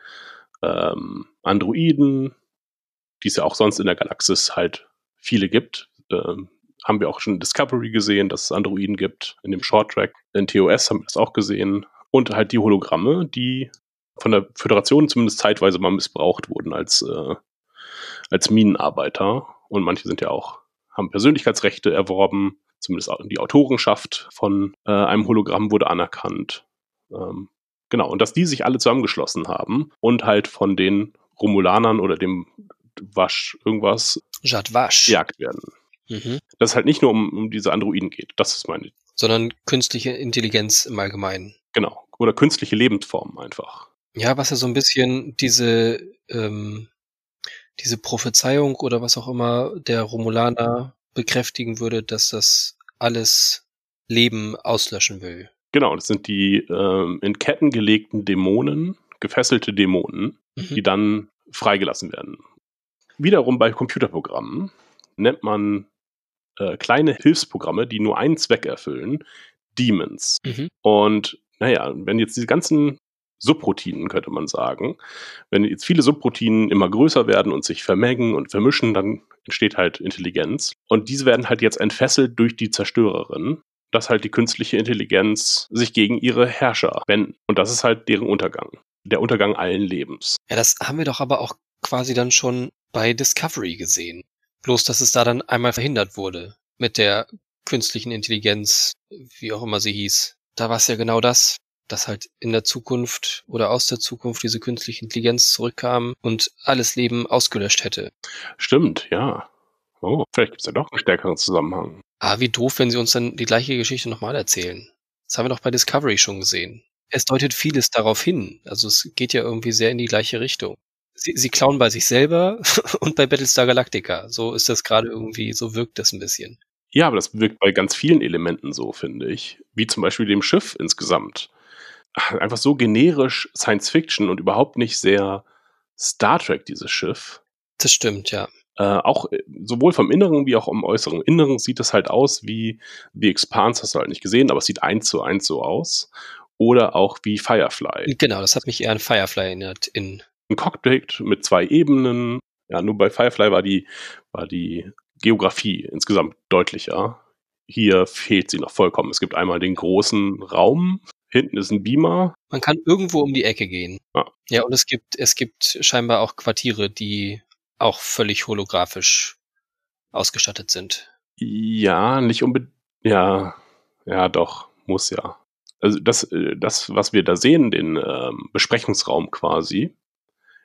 E: ähm, Androiden, die es ja auch sonst in der Galaxis halt viele gibt. Ähm, haben wir auch schon in Discovery gesehen, dass es Androiden gibt. In dem Short Track. In TOS haben wir das auch gesehen. Und halt die Hologramme, die von der Föderation zumindest zeitweise mal missbraucht wurden als, äh, als Minenarbeiter. Und manche sind ja auch haben Persönlichkeitsrechte erworben, zumindest die Autorenschaft von äh, einem Hologramm wurde anerkannt. Ähm, genau, und dass die sich alle zusammengeschlossen haben und halt von den Romulanern oder dem Wasch irgendwas
D: Jadwasch.
E: gejagt werden. Mhm. Dass es halt nicht nur um, um diese Androiden geht, das ist meine.
D: Sondern künstliche Intelligenz im Allgemeinen.
E: Genau. Oder künstliche Lebensformen einfach.
D: Ja, was ja so ein bisschen diese ähm, diese Prophezeiung oder was auch immer der Romulaner bekräftigen würde, dass das alles Leben auslöschen will.
E: Genau, das sind die ähm, in Ketten gelegten Dämonen, gefesselte Dämonen, mhm. die dann freigelassen werden. Wiederum bei Computerprogrammen nennt man äh, kleine Hilfsprogramme, die nur einen Zweck erfüllen, Demons. Mhm. Und naja, wenn jetzt diese ganzen Subroutinen, könnte man sagen. Wenn jetzt viele Subroutinen immer größer werden und sich vermengen und vermischen, dann entsteht halt Intelligenz. Und diese werden halt jetzt entfesselt durch die Zerstörerin, dass halt die künstliche Intelligenz sich gegen ihre Herrscher wenden. Und das ist halt deren Untergang. Der Untergang allen Lebens.
D: Ja, das haben wir doch aber auch quasi dann schon bei Discovery gesehen. Bloß, dass es da dann einmal verhindert wurde. Mit der künstlichen Intelligenz, wie auch immer sie hieß. Da war es ja genau das dass halt in der Zukunft oder aus der Zukunft diese künstliche Intelligenz zurückkam und alles Leben ausgelöscht hätte.
E: Stimmt, ja. Oh, vielleicht gibt es ja doch einen stärkeren Zusammenhang.
D: Ah, wie doof, wenn sie uns dann die gleiche Geschichte nochmal erzählen. Das haben wir doch bei Discovery schon gesehen. Es deutet vieles darauf hin. Also es geht ja irgendwie sehr in die gleiche Richtung. Sie, sie klauen bei sich selber und bei Battlestar Galactica. So ist das gerade irgendwie, so wirkt das ein bisschen.
E: Ja, aber das wirkt bei ganz vielen Elementen so, finde ich. Wie zum Beispiel dem Schiff insgesamt einfach so generisch Science Fiction und überhaupt nicht sehr Star Trek, dieses Schiff.
D: Das stimmt, ja.
E: Äh, auch äh, sowohl vom Inneren wie auch im Äußeren. Inneren sieht es halt aus wie The Expanse, hast du halt nicht gesehen, aber es sieht eins zu eins so aus. oder auch wie Firefly.
D: Genau, das hat mich eher an Firefly erinnert. In
E: Ein Cockpit mit zwei Ebenen. Ja, nur bei Firefly war die, war die Geografie insgesamt deutlicher. Hier fehlt sie noch vollkommen. Es gibt einmal den großen Raum, hinten ist ein Beamer.
D: man kann irgendwo um die Ecke gehen.
E: Ja.
D: ja, und es gibt, es gibt scheinbar auch Quartiere, die auch völlig holographisch ausgestattet sind.
E: Ja, nicht unbedingt. Ja, ja, doch, muss ja. Also das, äh, das, was wir da sehen, den ähm, Besprechungsraum quasi,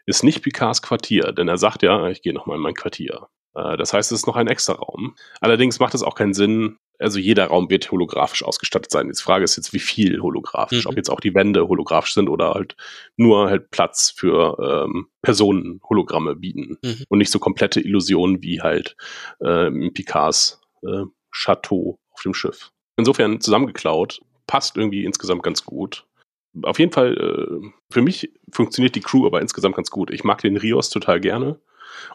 E: ist nicht Picards Quartier, denn er sagt ja, ich gehe nochmal in mein Quartier. Äh, das heißt, es ist noch ein extra Raum. Allerdings macht es auch keinen Sinn, also jeder Raum wird holographisch ausgestattet sein. Die Frage ist jetzt, wie viel holographisch,
D: Mhm.
E: ob jetzt auch die Wände holographisch sind oder halt nur halt Platz für ähm, Personen Hologramme bieten
D: Mhm.
E: und nicht so komplette Illusionen wie halt ähm, Picards äh, Chateau auf dem Schiff. Insofern zusammengeklaut, passt irgendwie insgesamt ganz gut. Auf jeden Fall, äh, für mich funktioniert die Crew aber insgesamt ganz gut. Ich mag den Rios total gerne.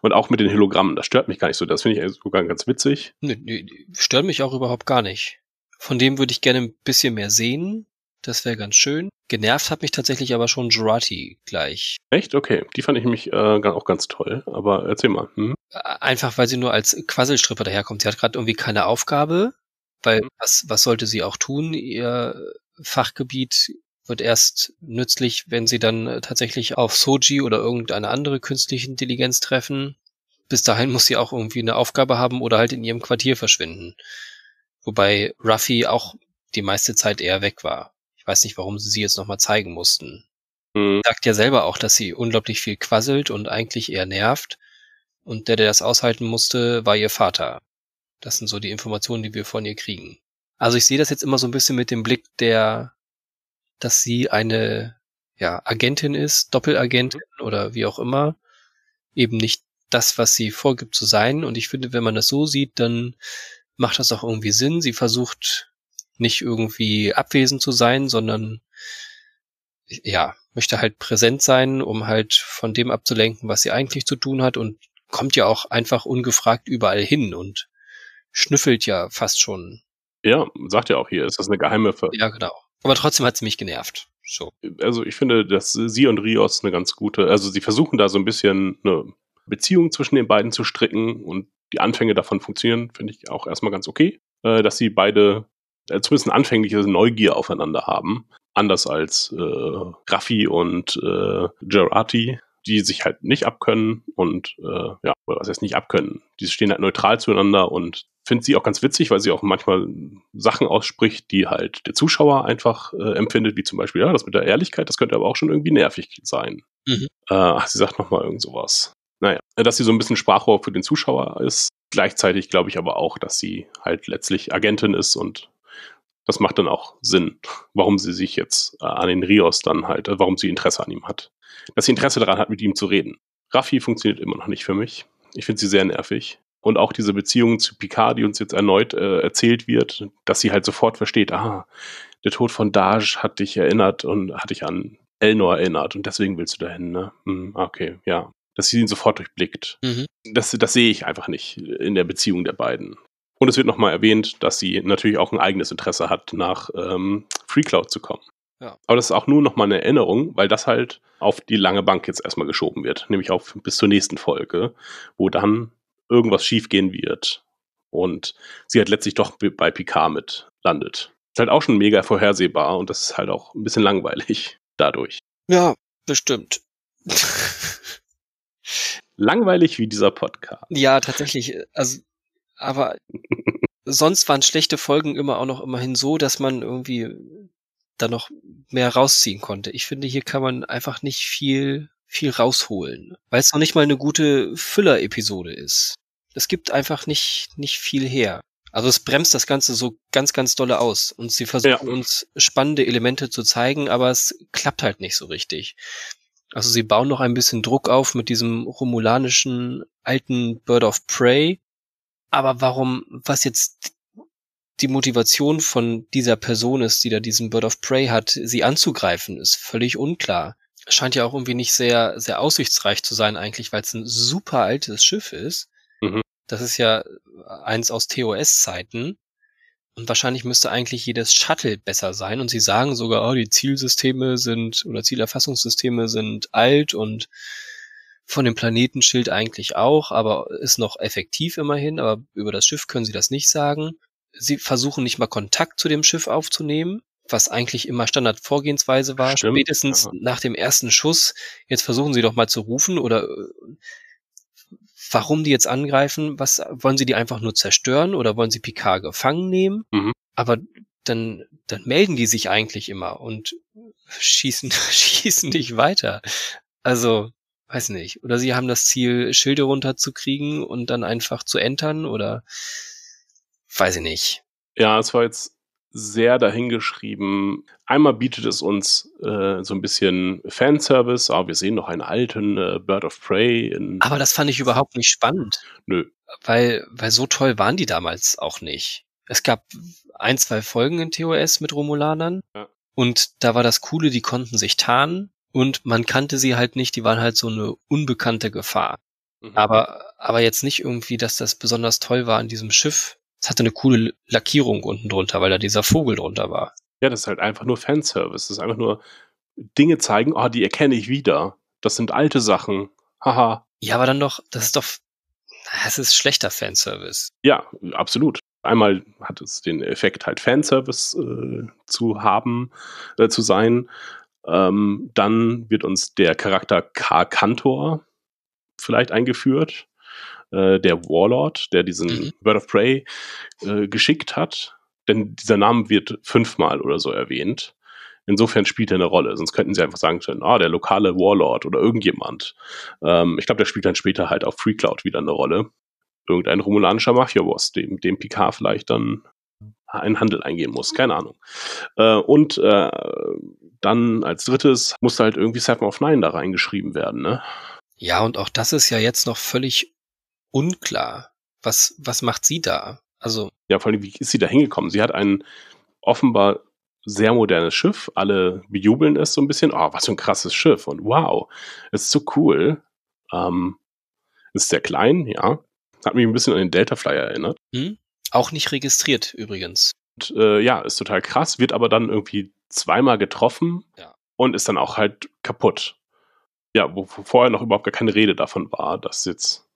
E: Und auch mit den Hologrammen, das stört mich gar nicht so. Das finde ich sogar ganz witzig.
D: Nö, nö, stört mich auch überhaupt gar nicht. Von dem würde ich gerne ein bisschen mehr sehen. Das wäre ganz schön. Genervt hat mich tatsächlich aber schon Jurati gleich.
E: Echt? Okay. Die fand ich nämlich äh, auch ganz toll. Aber erzähl mal. Hm?
D: Einfach weil sie nur als Quasselstripper daherkommt. Sie hat gerade irgendwie keine Aufgabe, weil
E: Mhm.
D: was, was sollte sie auch tun? Ihr Fachgebiet wird erst nützlich, wenn sie dann äh, tatsächlich auf Soji oder irgendeine andere künstliche Intelligenz treffen. Bis dahin muss sie auch irgendwie eine Aufgabe haben oder halt in ihrem Quartier verschwinden. Wobei Ruffy auch die meiste Zeit eher weg war. Ich weiß nicht, warum sie sie jetzt nochmal zeigen mussten.
E: Hm.
D: Sagt ja selber auch, dass sie unglaublich viel quasselt und eigentlich eher nervt. Und der, der das aushalten musste, war ihr Vater. Das sind so die Informationen, die wir von ihr kriegen. Also ich sehe das jetzt immer so ein bisschen mit dem Blick der, dass sie eine ja, Agentin ist, Doppelagentin oder wie auch immer. Eben nicht das, was sie vorgibt zu sein. Und ich finde, wenn man das so sieht, dann macht das auch irgendwie Sinn. Sie versucht nicht irgendwie abwesend zu sein, sondern ja, möchte halt präsent sein, um halt von dem abzulenken, was sie eigentlich zu tun hat und kommt ja auch einfach ungefragt überall hin und schnüffelt ja fast schon.
E: Ja, sagt ja auch hier, ist das eine geheime Ver
D: Ja, genau. Aber trotzdem hat sie mich genervt. So.
E: Also ich finde, dass sie und Rios eine ganz gute, also sie versuchen da so ein bisschen eine Beziehung zwischen den beiden zu stricken und die Anfänge davon funktionieren, finde ich auch erstmal ganz okay. Äh, dass sie beide äh, zumindest eine anfängliche Neugier aufeinander haben. Anders als äh, Raffi und äh, Gerati, die sich halt nicht abkönnen und äh, ja, oder was heißt nicht abkönnen. Die stehen halt neutral zueinander und finde sie auch ganz witzig, weil sie auch manchmal Sachen ausspricht, die halt der Zuschauer einfach äh, empfindet, wie zum Beispiel, ja, das mit der Ehrlichkeit, das könnte aber auch schon irgendwie nervig sein.
D: Mhm.
E: Äh, ach, sie sagt nochmal irgend sowas. Naja, dass sie so ein bisschen Sprachrohr für den Zuschauer ist. Gleichzeitig glaube ich aber auch, dass sie halt letztlich Agentin ist und das macht dann auch Sinn, warum sie sich jetzt äh, an den Rios dann halt, äh, warum sie Interesse an ihm hat. Dass sie Interesse daran hat, mit ihm zu reden. Raffi funktioniert immer noch nicht für mich. Ich finde sie sehr nervig. Und auch diese Beziehung zu Picard, die uns jetzt erneut äh, erzählt wird, dass sie halt sofort versteht, ah, der Tod von Daj hat dich erinnert und hat dich an Elnor erinnert und deswegen willst du dahin, ne? Hm, okay, ja. Dass sie ihn sofort durchblickt.
D: Mhm.
E: Das, das sehe ich einfach nicht in der Beziehung der beiden. Und es wird nochmal erwähnt, dass sie natürlich auch ein eigenes Interesse hat, nach ähm, FreeCloud zu kommen.
D: Ja.
E: Aber das ist auch nur nochmal eine Erinnerung, weil das halt auf die lange Bank jetzt erstmal geschoben wird. Nämlich auf bis zur nächsten Folge, wo dann irgendwas schiefgehen wird und sie halt letztlich doch bei Picard mit landet. Ist halt auch schon mega vorhersehbar und das ist halt auch ein bisschen langweilig dadurch.
D: Ja, bestimmt.
E: Langweilig wie dieser Podcast.
D: ja, tatsächlich. Also, aber sonst waren schlechte Folgen immer auch noch immerhin so, dass man irgendwie da noch mehr rausziehen konnte. Ich finde, hier kann man einfach nicht viel, viel rausholen, weil es noch nicht mal eine gute Füller-Episode ist. Es gibt einfach nicht, nicht viel her. Also es bremst das Ganze so ganz, ganz dolle aus und sie versuchen
E: Ja.
D: uns spannende Elemente zu zeigen, aber es klappt halt nicht so richtig. Also sie bauen noch ein bisschen Druck auf mit diesem romulanischen alten Bird of Prey. Aber warum, was jetzt die Motivation von dieser Person ist, die da diesen Bird of Prey hat, sie anzugreifen, ist völlig unklar. Scheint ja auch irgendwie nicht sehr, sehr aussichtsreich zu sein eigentlich, weil es ein super altes Schiff ist.
E: Mhm.
D: Das ist ja eins aus TOS-Zeiten. Und wahrscheinlich müsste eigentlich jedes Shuttle besser sein. Und sie sagen sogar, oh, die Zielsysteme sind oder Zielerfassungssysteme sind alt und von dem Planetenschild eigentlich auch, aber ist noch effektiv immerhin. Aber über das Schiff können sie das nicht sagen. Sie versuchen nicht mal Kontakt zu dem Schiff aufzunehmen, was eigentlich immer Standardvorgehensweise war.
E: Stimmt,
D: Spätestens
E: ja.
D: nach dem ersten Schuss. Jetzt versuchen sie doch mal zu rufen oder äh, warum die jetzt angreifen. Was wollen sie die einfach nur zerstören oder wollen sie Picard gefangen nehmen?
E: Mhm.
D: Aber dann, dann melden die sich eigentlich immer und schießen, schießen nicht weiter. Also, weiß nicht. Oder sie haben das Ziel, Schilde runterzukriegen und dann einfach zu entern oder weiß ich nicht.
E: Ja, es war jetzt sehr dahingeschrieben. Einmal bietet es uns äh, so ein bisschen Fanservice, aber wir sehen noch einen alten äh, Bird of Prey.
D: Aber das fand ich überhaupt nicht spannend,
E: Nö.
D: weil, weil so toll waren die damals auch nicht. Es gab ein, zwei Folgen in TOS mit Romulanern
E: Ja.
D: und da war das Coole, die konnten sich tarnen und man kannte sie halt nicht, die waren halt so eine unbekannte Gefahr.
E: Mhm.
D: Aber, aber jetzt nicht irgendwie, dass das besonders toll war an diesem Schiff. Es hatte eine coole Lackierung unten drunter, weil da dieser Vogel drunter war.
E: Ja, das ist halt einfach nur Fanservice. Das ist einfach nur Dinge zeigen, oh, die erkenne ich wieder. Das sind alte Sachen. Haha.
D: Ja, aber dann doch, das ist doch, es ist schlechter Fanservice.
E: Ja, absolut. Einmal hat es den Effekt, halt Fanservice äh, zu haben, äh, zu sein. Ähm, dann wird uns der Charakter K. Kantor vielleicht eingeführt. Äh, der Warlord, der diesen
D: Mhm.
E: Bird of Prey äh, geschickt hat. Denn dieser Name wird fünfmal oder so erwähnt. Insofern spielt er eine Rolle. Sonst könnten sie einfach sagen können, ah, der lokale Warlord oder irgendjemand. Ähm, ich glaube, der spielt dann später halt auf Free Cloud wieder eine Rolle. Irgendein romulanischer Mafia-Boss, dem, dem Picard vielleicht dann einen Handel eingehen muss. Keine Ahnung. Äh, und äh, dann als drittes musste halt irgendwie Seven of Nine da reingeschrieben werden, ne?
D: Ja, und auch das ist ja jetzt noch völlig unklar. Was, was macht sie da? Also,
E: Ja, vor allem, wie ist sie da hingekommen? Sie hat ein offenbar sehr modernes Schiff. Alle bejubeln es so ein bisschen. Oh, was für ein krasses Schiff. Und wow, es ist so cool. Ähm, ist sehr klein, ja. Hat mich ein bisschen an den Delta Flyer erinnert.
D: hm? auch nicht registriert übrigens.
E: Und, äh, ja, ist total krass, wird aber dann irgendwie zweimal getroffen
D: Ja.
E: und ist dann auch halt kaputt. Ja, wo, wo vorher noch überhaupt gar keine Rede davon war, dass jetzt,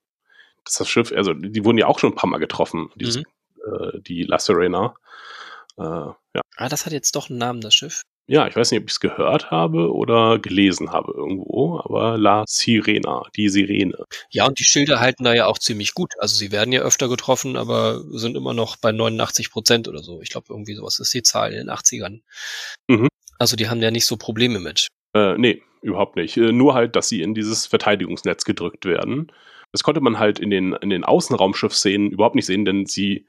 E: dass das Schiff, also die wurden ja auch schon ein paar Mal getroffen, diese, äh, die La Serena. Äh, ja.
D: Ah, das hat jetzt doch einen Namen, das Schiff.
E: ja, ich weiß nicht, ob ich es gehört habe oder gelesen habe irgendwo, aber La Sirena, die Sirene.
D: Ja, und die Schilder halten da ja auch ziemlich gut. Also sie werden ja öfter getroffen, aber sind immer noch bei 89 Prozent oder so. Ich glaube, irgendwie sowas ist die Zahl in den 80ern.
E: Mhm.
D: Also die haben ja nicht so Probleme mit.
E: Äh, nee, überhaupt nicht. Äh, nur halt, dass sie in dieses Verteidigungsnetz gedrückt werden. Das konnte man halt in den, in den Außenraumschiffszenen überhaupt nicht sehen, denn sie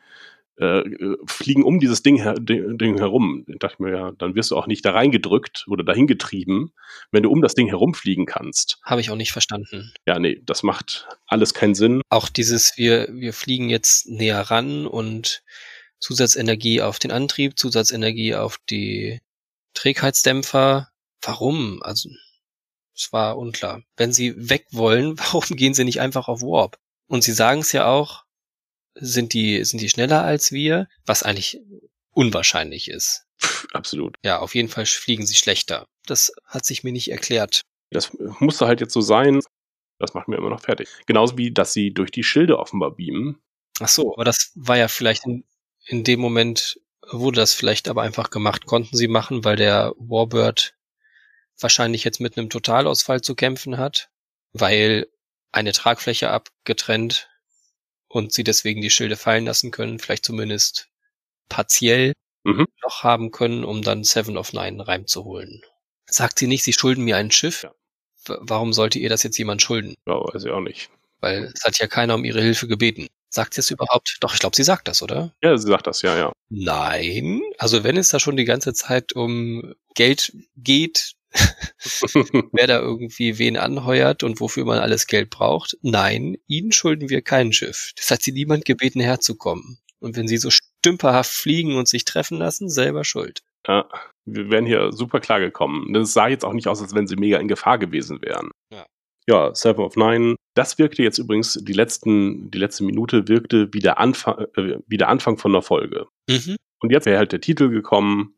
E: äh, fliegen um dieses Ding, her, Ding herum. Da dachte ich mir, ja, dann wirst du auch nicht da reingedrückt oder dahin getrieben, wenn du um das Ding herumfliegen kannst.
D: Habe ich auch nicht verstanden.
E: Ja, nee, das macht alles keinen Sinn.
D: Auch dieses, wir, wir fliegen jetzt näher ran und Zusatzenergie auf den Antrieb, Zusatzenergie auf die Trägheitsdämpfer. Warum? Also, es war unklar. Wenn sie weg wollen, warum gehen sie nicht einfach auf Warp? Und sie sagen es ja auch, sind die, sind die schneller als wir, was eigentlich unwahrscheinlich ist.
E: Absolut.
D: Ja, auf jeden Fall fliegen sie schlechter. Das hat sich mir nicht erklärt.
E: Das musste halt jetzt so sein. Das macht mir immer noch fertig. Genauso wie, dass sie durch die Schilde offenbar beamen.
D: Ach so, aber das war ja vielleicht in, in dem Moment wurde das vielleicht aber einfach gemacht, konnten sie machen, weil der Warbird wahrscheinlich jetzt mit einem Totalausfall zu kämpfen hat, weil eine Tragfläche abgetrennt und sie deswegen die Schilde fallen lassen können, vielleicht zumindest partiell
E: Mhm.
D: noch haben können, um dann Seven of Nine reinzuholen. Sagt sie nicht, sie schulden mir ein Schiff?
E: Ja.
D: Warum sollte ihr das jetzt jemand schulden?
E: Ja, weiß ich auch nicht.
D: Weil es hat ja keiner um ihre Hilfe gebeten. Sagt sie es überhaupt? Doch, ich glaube, sie sagt das, oder?
E: Ja, sie sagt das, ja, ja.
D: Nein. Also wenn es da schon die ganze Zeit um Geld geht, wer da irgendwie wen anheuert und wofür man alles Geld braucht, nein, ihnen schulden wir kein Schiff. Das hat sie niemand gebeten herzukommen. Und wenn sie so stümperhaft fliegen und sich treffen lassen, selber schuld.
E: Ja, wir wären hier super klar gekommen. Das sah jetzt auch nicht aus, als wenn sie mega in Gefahr gewesen wären.
D: Ja.
E: Ja, Seven of Nine. Das wirkte jetzt übrigens, die letzten, die letzte Minute wirkte wie der Anfang, äh, wie der Anfang von einer Folge.
D: Mhm.
E: Und jetzt wäre halt der Titel gekommen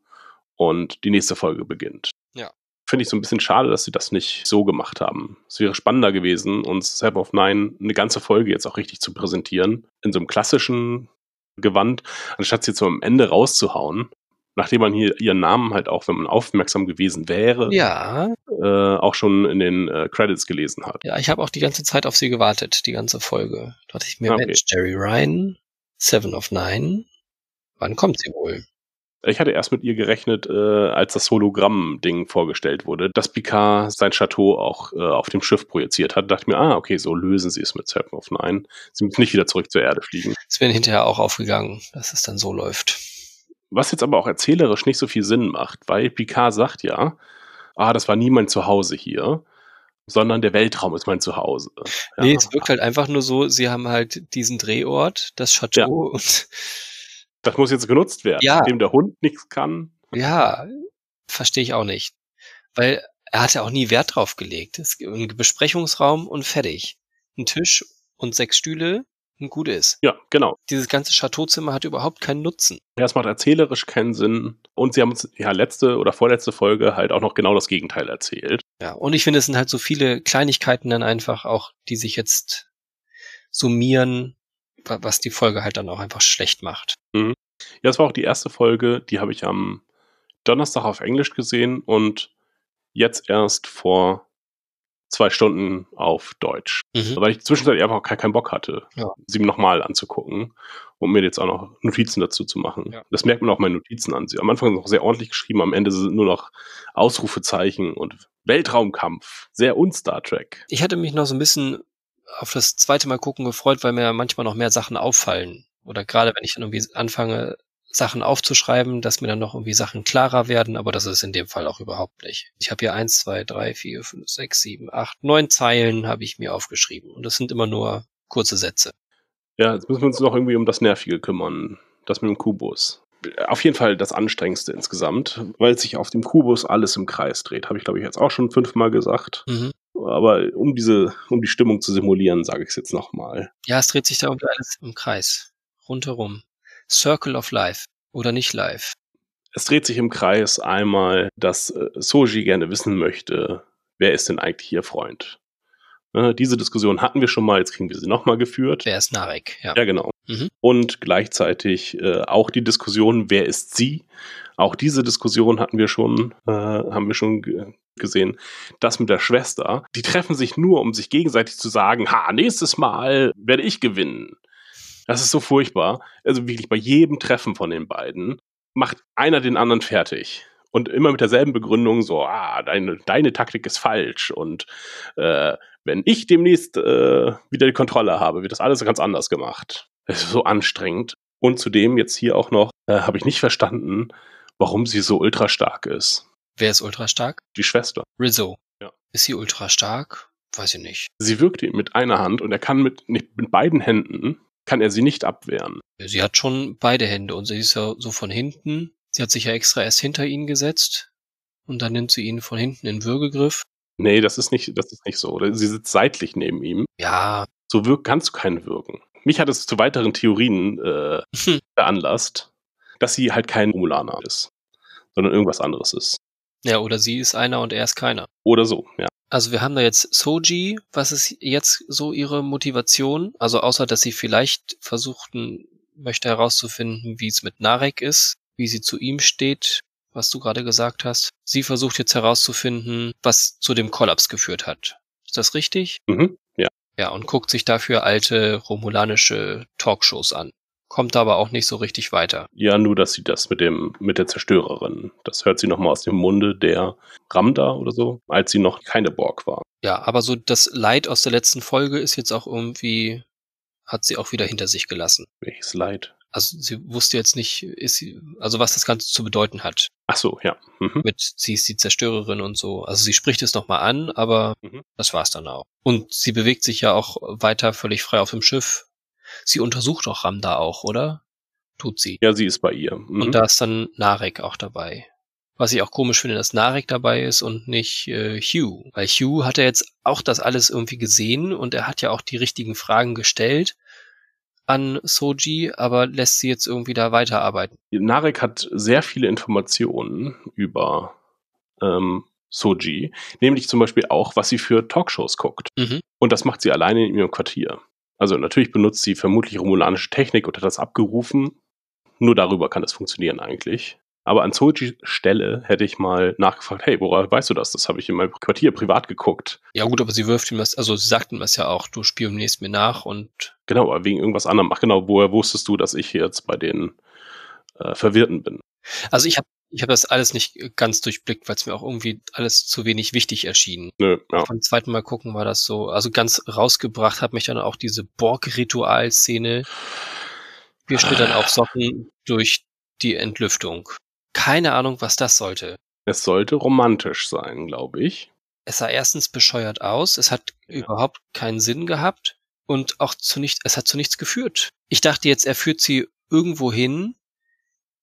E: und die nächste Folge beginnt.
D: Ja.
E: Finde ich so ein bisschen schade, dass sie das nicht so gemacht haben. Es wäre spannender gewesen, uns Seven of Nine eine ganze Folge jetzt auch richtig zu präsentieren. In so einem klassischen Gewand, anstatt sie so am Ende rauszuhauen. Nachdem man hier ihren Namen halt auch, wenn man aufmerksam gewesen wäre,
D: Ja,
E: äh, auch schon in den äh, Credits gelesen hat.
D: ja, ich habe auch die ganze Zeit auf sie gewartet, die ganze Folge. Da dachte ich mir,
E: Okay.
D: Mensch, Jerry Ryan, Seven of Nine, wann kommt sie wohl?
E: Ich hatte erst mit ihr gerechnet, äh, als das Hologramm-Ding vorgestellt wurde, dass Picard sein Chateau auch äh, auf dem Schiff projiziert hat. Da dachte ich mir, ah, okay, so lösen sie es mit of Nine. Sie müssen nicht wieder zurück zur Erde fliegen.
D: Es wäre hinterher auch aufgegangen, dass es dann so läuft.
E: Was jetzt aber auch erzählerisch nicht so viel Sinn macht, weil Picard sagt ja, ah, das war nie mein Zuhause hier, sondern der Weltraum ist mein Zuhause. Ja.
D: Nee, es wirkt halt einfach nur so, sie haben halt diesen Drehort, das Chateau und
E: Das muss jetzt genutzt werden.
D: Ja.
E: Nachdem der Hund nichts kann.
D: ja, verstehe ich auch nicht. Weil er hat ja auch nie Wert drauf gelegt. Es gibt einen Besprechungsraum und fertig. Ein Tisch und sechs Stühle und gut ist.
E: Ja, genau.
D: Dieses ganze Chateauzimmer hat überhaupt keinen Nutzen.
E: Ja, es macht erzählerisch keinen Sinn. Und sie haben uns ja letzte oder vorletzte Folge halt auch noch genau das Gegenteil erzählt.
D: Ja, und ich finde, es sind halt so viele Kleinigkeiten dann einfach auch, die sich jetzt summieren, was die Folge halt dann auch einfach schlecht macht.
E: Ja, das war auch die erste Folge, die habe ich am Donnerstag auf Englisch gesehen und jetzt erst vor zwei Stunden auf Deutsch.
D: Mhm.
E: Weil ich zwischenzeitlich einfach gar keinen Bock hatte,
D: Ja.
E: sie nochmal anzugucken und mir jetzt auch noch Notizen dazu zu machen.
D: Ja.
E: Das merkt man auch meinen Notizen an. Sie am Anfang noch sehr ordentlich geschrieben, am Ende sind nur noch Ausrufezeichen und Weltraumkampf. Sehr un-Star Trek.
D: Ich hatte mich noch so ein bisschen auf das zweite Mal gucken gefreut, weil mir manchmal noch mehr Sachen auffallen. Oder gerade wenn ich dann irgendwie anfange, Sachen aufzuschreiben, dass mir dann noch irgendwie Sachen klarer werden, aber das ist in dem Fall auch überhaupt nicht. Ich habe hier eins, zwei, drei, vier, fünf, sechs, sieben, acht, neun Zeilen habe ich mir aufgeschrieben. Und das sind immer nur kurze Sätze.
E: Ja, jetzt müssen wir uns noch irgendwie um das Nervige kümmern. Das mit dem Kubus. Auf jeden Fall das Anstrengendste insgesamt, weil sich auf dem Kubus alles im Kreis dreht. Habe ich, glaube ich, jetzt auch schon fünfmal gesagt.
D: Mhm.
E: Aber um diese, um die Stimmung zu simulieren, sage ich es jetzt nochmal.
D: Ja, es dreht sich da irgendwie alles im Kreis. Rundherum. Circle of Life. Oder nicht live.
E: Es dreht sich im Kreis einmal, dass äh, Soji gerne wissen möchte, wer ist denn eigentlich ihr Freund? Äh, diese Diskussion hatten wir schon mal, jetzt kriegen wir sie nochmal geführt.
D: Wer ist Narek? Ja.
E: Ja, genau.
D: Mhm.
E: Und gleichzeitig äh, auch die Diskussion, wer ist sie? Auch diese Diskussion hatten wir schon, äh, haben wir schon ge gesehen. Das mit der Schwester, die treffen sich nur, um sich gegenseitig zu sagen, ha, nächstes Mal werde ich gewinnen. Das ist so furchtbar. Also wirklich bei jedem Treffen von den beiden macht einer den anderen fertig. Und immer mit derselben Begründung, so, ah, deine, deine Taktik ist falsch. Und äh, wenn ich demnächst äh, wieder die Kontrolle habe, wird das alles ganz anders gemacht. Das ist so anstrengend. Und zudem jetzt hier auch noch, äh, habe ich nicht verstanden, warum sie so ultra stark ist.
D: Wer ist ultra stark?
E: Die Schwester.
D: Rizzo.
E: Ja.
D: Ist sie ultra stark? Weiß ich nicht.
E: Sie wirkt ihn mit einer Hand und er kann mit, nicht, mit beiden Händen, kann er sie nicht abwehren.
D: Sie hat schon beide Hände und sie ist ja so von hinten. Sie hat sich ja extra erst hinter ihn gesetzt und dann nimmt sie ihn von hinten in Würgegriff.
E: Nee, das ist nicht, das ist nicht so. Sie sitzt seitlich neben ihm.
D: Ja,
E: So wirk kannst du keinen wirken. Mich hat es zu weiteren Theorien äh,
D: Hm.
E: veranlasst, dass sie halt kein Romulaner ist, sondern irgendwas anderes ist.
D: ja, oder sie ist einer und er ist keiner.
E: Oder so, ja.
D: Also wir haben da jetzt Soji. Was ist jetzt so ihre Motivation? Also außer, dass sie vielleicht versuchten, möchte herauszufinden, wie es mit Narek ist, wie sie zu ihm steht, was du gerade gesagt hast. Sie versucht jetzt herauszufinden, was zu dem Kollaps geführt hat. Ist das richtig?
E: Mhm. Ja.
D: Und guckt sich dafür alte romulanische Talkshows an. Kommt aber auch nicht so richtig weiter.
E: Ja, nur, dass sie das mit dem, mit der Zerstörerin, das hört sie nochmal aus dem Munde der Ramda oder so, als sie noch keine Borg war.
D: Ja, aber so das Leid aus der letzten Folge ist jetzt auch irgendwie, hat sie auch wieder hinter sich gelassen.
E: Welches Leid.
D: Also sie wusste jetzt nicht, ist sie, also was das Ganze zu bedeuten hat.
E: Ach so, ja. Mhm.
D: Mit sie ist die Zerstörerin und so. Also sie spricht es nochmal an, aber
E: Mhm.
D: das war's dann auch. Und sie bewegt sich ja auch weiter völlig frei auf dem Schiff. Sie untersucht auch Ramda auch, oder? Tut sie.
E: Ja, sie ist bei ihr. Mhm.
D: Und da ist dann Narek auch dabei. Was ich auch komisch finde, dass Narek dabei ist und nicht äh, Hugh. Weil Hugh hat ja jetzt auch das alles irgendwie gesehen und er hat ja auch die richtigen Fragen gestellt. An Soji, aber lässt sie jetzt irgendwie da weiterarbeiten.
E: Narek hat sehr viele Informationen über ähm, Soji, nämlich zum Beispiel auch, was sie für Talkshows guckt.
D: Mhm.
E: Und das macht sie alleine in ihrem Quartier. Also natürlich benutzt sie vermutlich romulanische Technik und hat das abgerufen. Nur darüber kann das funktionieren eigentlich. Aber an Sojis Stelle hätte ich mal nachgefragt, hey, woher weißt du das? Das habe ich in meinem Quartier privat geguckt.
D: Ja gut, aber sie wirft ihm das, also sie sagt ihm das ja auch, du spionierst mir nach und
E: Genau, aber wegen irgendwas anderem. Ach genau, woher wusstest du, dass ich jetzt bei den äh, Verwirrten bin?
D: also ich habe ich habe das alles nicht ganz durchblickt, weil es mir auch irgendwie alles zu wenig wichtig erschien.
E: Nö, ja.
D: Beim zweiten Mal gucken war das so, also ganz rausgebracht hat mich dann auch diese Borg-Ritual-Szene. Wir schlittern auf Socken durch die Entlüftung. Keine Ahnung, was das sollte.
E: Es sollte romantisch sein, glaube ich.
D: Es sah erstens bescheuert aus, es hat
E: Ja.
D: überhaupt keinen Sinn gehabt und auch zu nichts, es hat zu nichts geführt. Ich dachte jetzt, er führt sie irgendwo hin,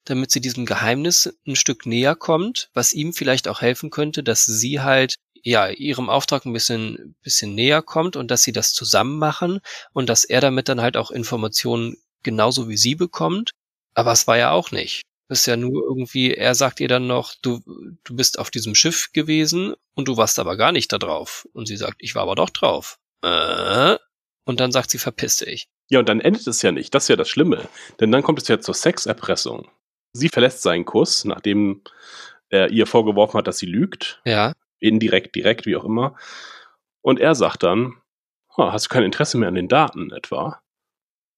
D: damit sie diesem Geheimnis ein Stück näher kommt, was ihm vielleicht auch helfen könnte, dass sie halt ja ihrem Auftrag ein bisschen bisschen näher kommt und dass sie das zusammen machen und dass er damit dann halt auch Informationen genauso wie sie bekommt. Aber es war ja auch nicht. Ist ja nur irgendwie, er sagt ihr dann noch, du, du bist auf diesem Schiff gewesen und du warst aber gar nicht da drauf. Und sie sagt, ich war aber doch drauf. Äh? Und dann sagt sie, verpiss dich.
E: Ja, und dann endet es ja nicht. Das ist ja das Schlimme. Denn dann kommt es ja zur Sexerpressung. Sie verlässt seinen Kuss, nachdem er ihr vorgeworfen hat, dass sie lügt.
D: Ja.
E: Indirekt, direkt, wie auch immer. Und er sagt dann, "Ah, hast du kein Interesse mehr an den Daten etwa?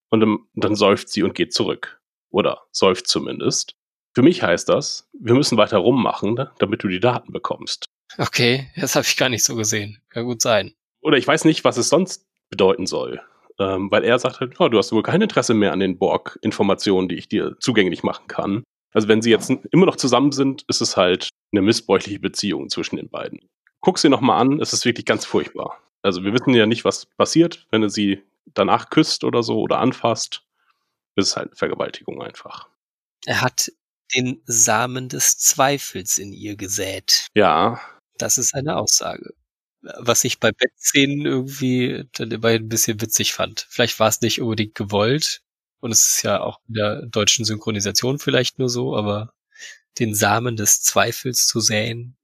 E: Und dann, dann seufzt sie und geht zurück. Oder seufzt zumindest. Für mich heißt das, wir müssen weiter rummachen, damit du die Daten bekommst.
D: Okay, das habe ich gar nicht so gesehen. Kann gut sein.
E: Oder ich weiß nicht, was es sonst bedeuten soll. Ähm, weil er sagt halt, ja, du hast wohl kein Interesse mehr an den Borg-Informationen, die ich dir zugänglich machen kann. Also wenn sie jetzt immer noch zusammen sind, ist es halt eine missbräuchliche Beziehung zwischen den beiden. Guck sie nochmal an, es ist wirklich ganz furchtbar. Also wir wissen ja nicht, was passiert, wenn er sie danach küsst oder so oder anfasst. Es ist halt eine Vergewaltigung einfach.
D: Er hat den Samen des Zweifels in ihr gesät.
E: Ja,
D: Das ist eine Aussage. Was ich bei Bettszenen irgendwie dann immerhin ein bisschen witzig fand. Vielleicht war es nicht unbedingt gewollt. Und es ist ja auch in der deutschen Synchronisation vielleicht nur so, aber den Samen des Zweifels zu säen,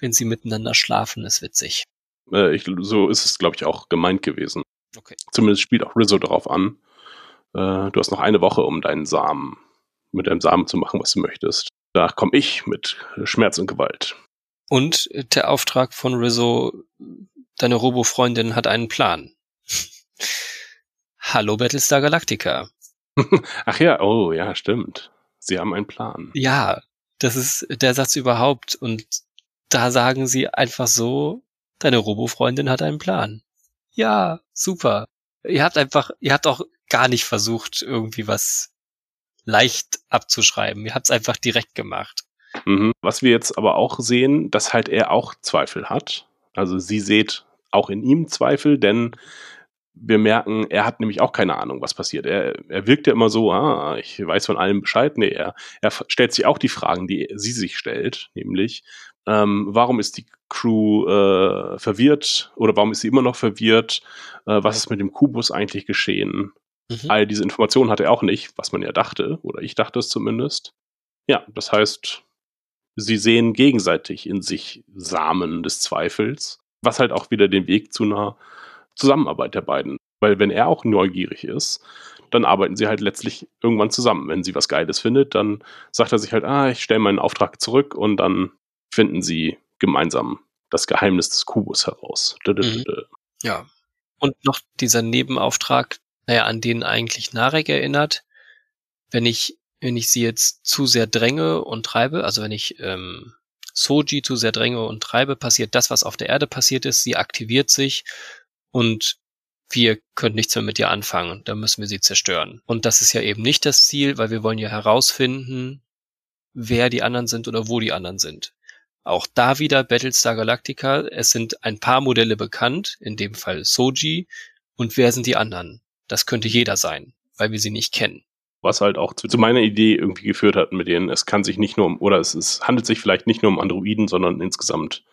D: wenn sie miteinander schlafen, ist witzig.
E: äh, ich, so ist es, glaube ich, auch gemeint gewesen.
D: Okay.
E: Zumindest spielt auch Rizzo darauf an. Äh, du hast noch eine Woche, um deinen Samen, mit deinem Samen zu machen, was du möchtest. Danach komme ich mit Schmerz und Gewalt.
D: Und der Auftrag von Rizzo, deine Robo-Freundin hat einen Plan. Hallo Battlestar Galactica.
E: Ach ja, oh ja, stimmt. Sie haben einen Plan.
D: Ja, das ist der Satz überhaupt. Und da sagen sie einfach so, deine Robo-Freundin hat einen Plan. Ja, super. Ihr habt einfach, ihr habt auch gar nicht versucht, irgendwie was leicht abzuschreiben. Ihr habt es einfach direkt gemacht.
E: Mhm. Was wir jetzt aber auch sehen, dass halt er auch Zweifel hat. Also sie seht auch in ihm Zweifel, denn wir merken, er hat nämlich auch keine Ahnung, was passiert. Er, er wirkt ja immer so, ah, ich weiß von allem Bescheid. Nee, er, er stellt sich auch die Fragen, die sie sich stellt, nämlich, ähm, warum ist die Crew äh, verwirrt oder warum ist sie immer noch verwirrt? Äh, was ist mit dem Kubus eigentlich geschehen?
D: Mhm.
E: All diese Informationen hat er auch nicht, was man ja dachte, oder ich dachte es zumindest. Ja, das heißt, sie sehen gegenseitig in sich Samen des Zweifels, was halt auch wieder den Weg zu einer Zusammenarbeit der beiden. Weil wenn er auch neugierig ist, dann arbeiten sie halt letztlich irgendwann zusammen. Wenn sie was Geiles findet, dann sagt er sich halt, ah, ich stelle meinen Auftrag zurück und dann finden sie gemeinsam das Geheimnis des Kubus heraus.
D: Mhm. Ja. Und noch dieser Nebenauftrag, naja, an den eigentlich Narek erinnert, wenn ich, wenn ich sie jetzt zu sehr dränge und treibe, also wenn ich ähm, Soji zu sehr dränge und treibe, passiert das, was auf der Erde passiert ist, sie aktiviert sich und wir können nichts mehr mit ihr anfangen. Da müssen wir sie zerstören. Und das ist ja eben nicht das Ziel, weil wir wollen ja herausfinden, wer die anderen sind oder wo die anderen sind. Auch da wieder Battlestar Galactica. Es sind ein paar Modelle bekannt, in dem Fall Soji. Und wer sind die anderen? Das könnte jeder sein, weil wir sie nicht kennen.
E: Was halt auch zu, zu meiner Idee irgendwie geführt hat, mit denen es kann sich nicht nur um, oder es, es handelt sich vielleicht nicht nur um Androiden, sondern insgesamt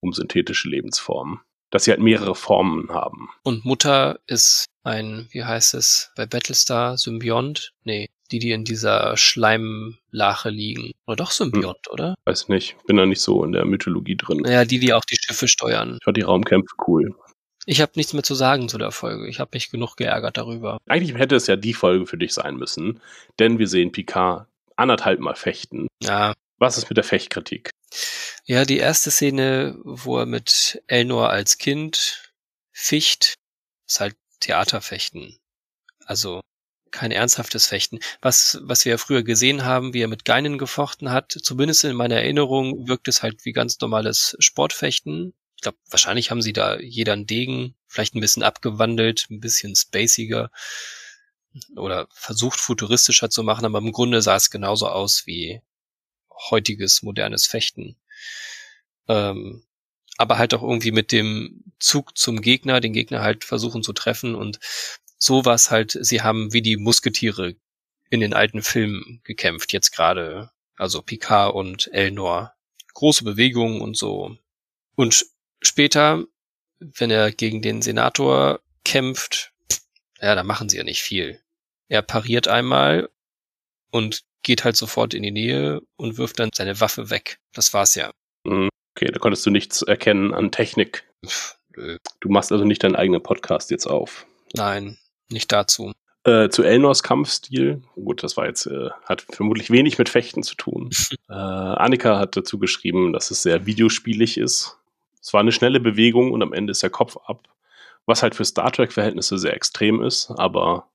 E: um synthetische Lebensformen. dass sie halt mehrere Formen haben.
D: Und Mutter ist ein, wie heißt es, bei Battlestar Symbiont? Nee, die, die in dieser Schleimlache liegen. Oder doch Symbiont, hm. oder?
E: Weiß nicht, bin da nicht so in der Mythologie drin.
D: Naja, die, die auch die Schiffe steuern.
E: Ich fand die Raumkämpfe cool.
D: Ich habe nichts mehr zu sagen zu der Folge. Ich habe mich genug geärgert darüber.
E: Eigentlich hätte es ja die Folge für dich sein müssen, denn wir sehen Picard anderthalb Mal fechten.
D: Ja.
E: Was ist mit der Fechtkritik?
D: Ja, die erste Szene, wo er mit Elnor als Kind ficht, ist halt Theaterfechten. Also kein ernsthaftes Fechten. Was, was wir ja früher gesehen haben, wie er mit Geinen gefochten hat, zumindest in meiner Erinnerung wirkt es halt wie ganz normales Sportfechten glaube, wahrscheinlich haben sie da jeder einen Degen, vielleicht ein bisschen abgewandelt, ein bisschen spaciger oder versucht futuristischer zu machen, aber im Grunde sah es genauso aus wie heutiges modernes Fechten. Ähm, aber halt auch irgendwie mit dem Zug zum Gegner, den Gegner halt versuchen zu treffen und so war es halt, sie haben wie die Musketiere in den alten Filmen gekämpft, jetzt gerade, also Picard und Elnor. Große Bewegungen und so. Und später, wenn er gegen den Senator kämpft, ja, da machen sie ja nicht viel. Er pariert einmal und geht halt sofort in die Nähe und wirft dann seine Waffe weg. Das war's ja.
E: Mhm. Okay, da konntest du nichts erkennen an Technik. Pff, du machst also nicht deinen eigenen Podcast jetzt auf.
D: Nein, nicht dazu.
E: Äh, zu Elnors Kampfstil. Gut, das war jetzt, äh, hat vermutlich wenig mit Fechten zu tun. äh, Annika hat dazu geschrieben, dass es sehr videospielig ist. Es war eine schnelle Bewegung und am Ende ist der Kopf ab, was halt für Star Trek-Verhältnisse sehr extrem ist, aber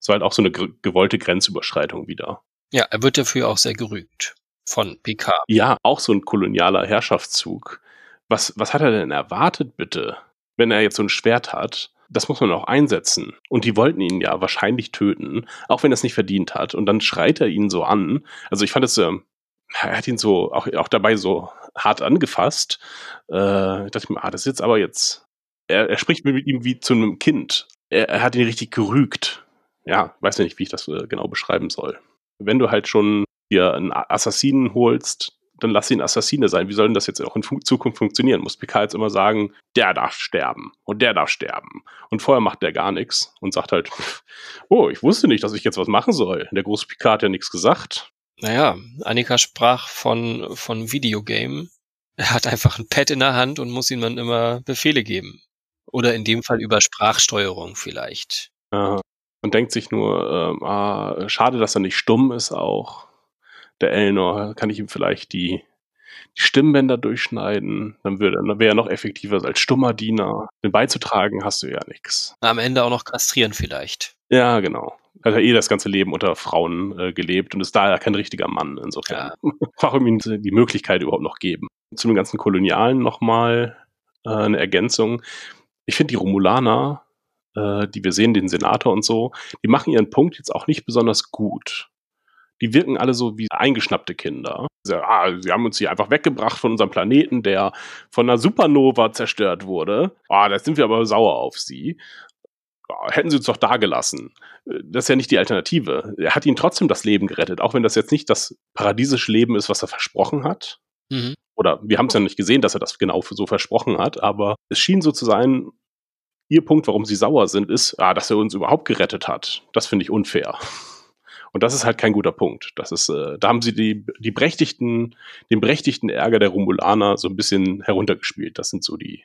E: es war halt auch so eine gewollte Grenzüberschreitung wieder.
D: Ja, er wird dafür auch sehr gerügt von Picard.
E: Ja, auch so ein kolonialer Herrschaftszug. Was, was hat er denn erwartet, bitte? Wenn er jetzt so ein Schwert hat, das muss man auch einsetzen. Und die wollten ihn ja wahrscheinlich töten, auch wenn er es nicht verdient hat. Und dann schreit er ihn so an. Also ich fand es, äh, er hat ihn so auch, auch dabei so hart angefasst. Äh, ich dachte mir, ah, das ist jetzt aber jetzt. Er, er spricht mit ihm wie zu einem Kind. Er, er hat ihn richtig gerügt. Ja, weiß nicht, wie ich das äh, genau beschreiben soll. Wenn du halt schon dir einen Assassinen holst, dann lass ihn Assassine sein. Wie soll denn das jetzt auch in Zukunft funktionieren? Muss Picard jetzt immer sagen, der darf sterben und der darf sterben. Und vorher macht der gar nichts und sagt halt, oh, ich wusste nicht, dass ich jetzt was machen soll. Der große Picard hat ja nichts gesagt.
D: Naja, Annika sprach von, von Videogame. Er hat einfach ein Pad in der Hand und muss ihm dann immer Befehle geben. Oder in dem Fall über Sprachsteuerung vielleicht.
E: Aha. Und denkt sich nur, ähm, ah, schade, dass er nicht stumm ist auch. Der Elnor, kann ich ihm vielleicht die, die Stimmbänder durchschneiden, dann, würde, dann wäre er noch effektiver als stummer Diener. Denn beizutragen hast du ja nichts.
D: Am Ende auch noch kastrieren vielleicht.
E: Ja, genau hat er eh das ganze Leben unter Frauen äh, gelebt und ist daher kein richtiger Mann. Insofern. Ja. Warum ihm die Möglichkeit überhaupt noch geben? Zu den ganzen Kolonialen nochmal äh, eine Ergänzung. Ich finde die Romulaner, äh, die wir sehen, den Senator und so, die machen ihren Punkt jetzt auch nicht besonders gut. Die wirken alle so wie eingeschnappte Kinder. Sie, ah, sie haben uns hier einfach weggebracht von unserem Planeten, der von einer Supernova zerstört wurde. Ah, da sind wir aber sauer auf sie hätten sie uns doch da gelassen. Das ist ja nicht die Alternative. Er hat ihnen trotzdem das Leben gerettet, auch wenn das jetzt nicht das paradiesische Leben ist, was er versprochen hat. Mhm. Oder wir haben es ja nicht gesehen, dass er das genau so versprochen hat, aber es schien so zu sein, ihr Punkt, warum sie sauer sind, ist, ah, dass er uns überhaupt gerettet hat. Das finde ich unfair. Und das ist halt kein guter Punkt. Das ist, äh, da haben sie die, die berechtigten, den berechtigten Ärger der Romulaner so ein bisschen heruntergespielt. Das sind so die,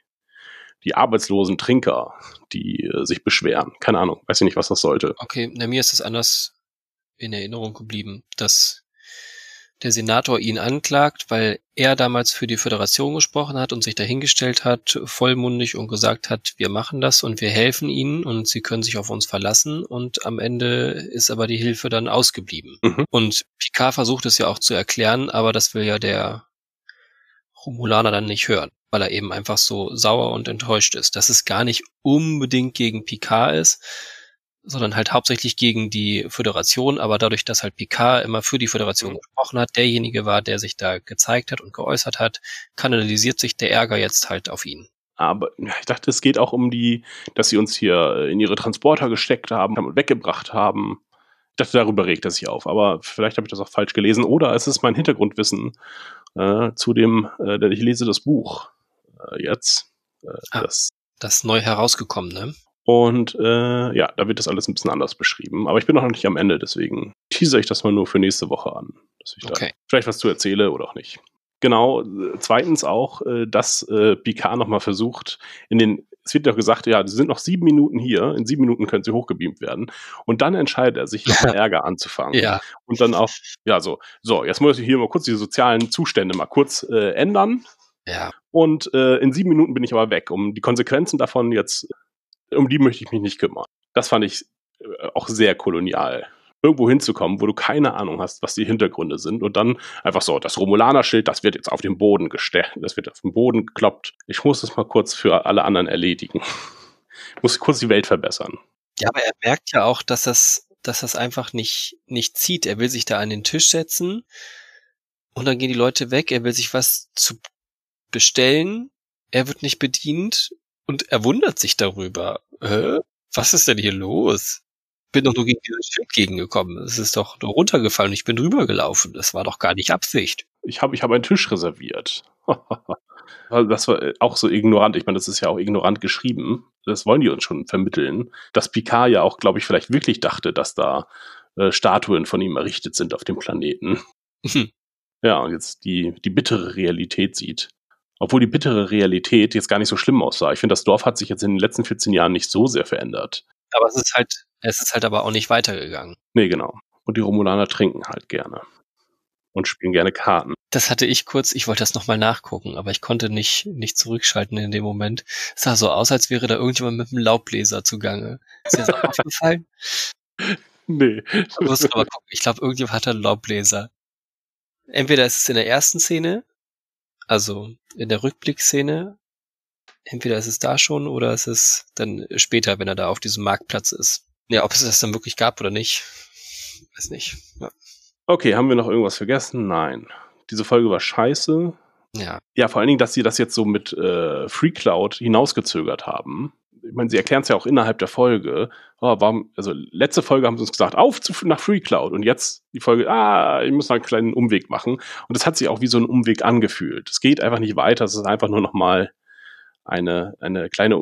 E: die arbeitslosen Trinker, die äh, sich beschweren. Keine Ahnung, weiß ich nicht, was das sollte.
D: Okay, na, mir ist es anders in Erinnerung geblieben, dass der Senator ihn anklagt, weil er damals für die Föderation gesprochen hat und sich dahingestellt hat, vollmundig und gesagt hat, wir machen das und wir helfen ihnen und sie können sich auf uns verlassen und am Ende ist aber die Hilfe dann ausgeblieben. Mhm. Und Picard versucht es ja auch zu erklären, aber das will ja der Romulaner dann nicht hören weil er eben einfach so sauer und enttäuscht ist. Dass es gar nicht unbedingt gegen Picard ist, sondern halt hauptsächlich gegen die Föderation, aber dadurch, dass halt Picard immer für die Föderation mhm. gesprochen hat, derjenige war, der sich da gezeigt hat und geäußert hat, kanalisiert sich der Ärger jetzt halt auf ihn.
E: Aber ich dachte, es geht auch um die, dass sie uns hier in ihre Transporter gesteckt haben und weggebracht haben. Ich dachte, darüber regt er sich auf, aber vielleicht habe ich das auch falsch gelesen. Oder es ist mein Hintergrundwissen äh, zu dem, äh, ich lese das Buch äh, jetzt. Äh,
D: Ah.
E: das,
D: Das neu herausgekommen, ne?
E: und äh, ja, da wird das alles ein bisschen anders beschrieben. Aber ich bin noch nicht am Ende, deswegen teaser ich das mal nur für nächste Woche an. Dass ich
D: Okay.
E: da vielleicht was zu erzähle oder auch nicht. Genau, äh, zweitens auch, äh, dass äh, Picard nochmal versucht, in den, es wird ja gesagt, ja, sie sind noch sieben Minuten hier, in sieben Minuten können sie hochgebeamt werden. Und dann entscheidet er sich, noch Ärger anzufangen.
D: Ja.
E: Und dann auch, ja, so, so, jetzt muss ich hier mal kurz die sozialen Zustände mal kurz äh, ändern.
D: Ja.
E: Und äh, in sieben Minuten bin ich aber weg. Um die Konsequenzen davon jetzt, um die möchte ich mich nicht kümmern. Das fand ich äh, auch sehr kolonial. Irgendwo hinzukommen, wo du keine Ahnung hast, was die Hintergründe sind. Und dann einfach so, das Romulaner-Schild, das wird jetzt auf den Boden gestellt, das wird auf den Boden gekloppt. Ich muss das mal kurz für alle anderen erledigen. Ich muss kurz die Welt verbessern.
D: Ja, aber er merkt ja auch, dass das, dass das einfach nicht, nicht zieht. Er will sich da an den Tisch setzen und dann gehen die Leute weg. Er will sich was zu bestellen. Er wird nicht bedient und er wundert sich darüber. Hä? Was ist denn hier los? Bin doch nur gegen dieses Schild gegengekommen. Es ist doch nur runtergefallen ich bin drüber gelaufen. Das war doch gar nicht Absicht.
E: Ich habe ich hab einen Tisch reserviert. Das war äh, auch so ignorant. Ich meine, das ist ja auch ignorant geschrieben. Das wollen die uns schon vermitteln. Dass Picard ja auch, glaube ich, vielleicht wirklich dachte, dass da äh, Statuen von ihm errichtet sind auf dem Planeten. Ja, und jetzt die, die bittere Realität sieht. Obwohl die bittere Realität jetzt gar nicht so schlimm aussah. Ich finde, das Dorf hat sich jetzt in den letzten 14 Jahren nicht so sehr verändert.
D: Aber es ist halt, es ist halt aber auch nicht weitergegangen.
E: Nee, genau. Und die Romulaner trinken halt gerne. Und spielen gerne Karten.
D: Das hatte ich kurz, ich wollte das nochmal nachgucken, aber ich konnte nicht, nicht zurückschalten in dem Moment. Es sah so aus, als wäre da irgendjemand mit einem Laubbläser zugange. Ist dir das auch aufgefallen?
E: Nee.
D: Du musst aber gucken. Ich glaube, irgendjemand hat einen Laubbläser. Entweder ist es in der ersten Szene, also in der Rückblickszene, entweder ist es da schon oder ist es dann später, wenn er da auf diesem Marktplatz ist. Ja, ob es das dann wirklich gab oder nicht, weiß nicht. Ja.
E: Okay, haben wir noch irgendwas vergessen? Nein. Diese Folge war scheiße.
D: ja.
E: Ja, vor allen Dingen, dass sie das jetzt so mit äh, Free Cloud hinausgezögert haben. Ich meine, sie erklären es ja auch innerhalb der Folge. Oh, warum, also letzte Folge haben sie uns gesagt, auf zu, nach Free Cloud. Und jetzt die Folge, ah, ich muss noch einen kleinen Umweg machen. Und das hat sich auch wie so ein Umweg angefühlt. Es geht einfach nicht weiter. Es ist einfach nur noch mal eine, eine kleine,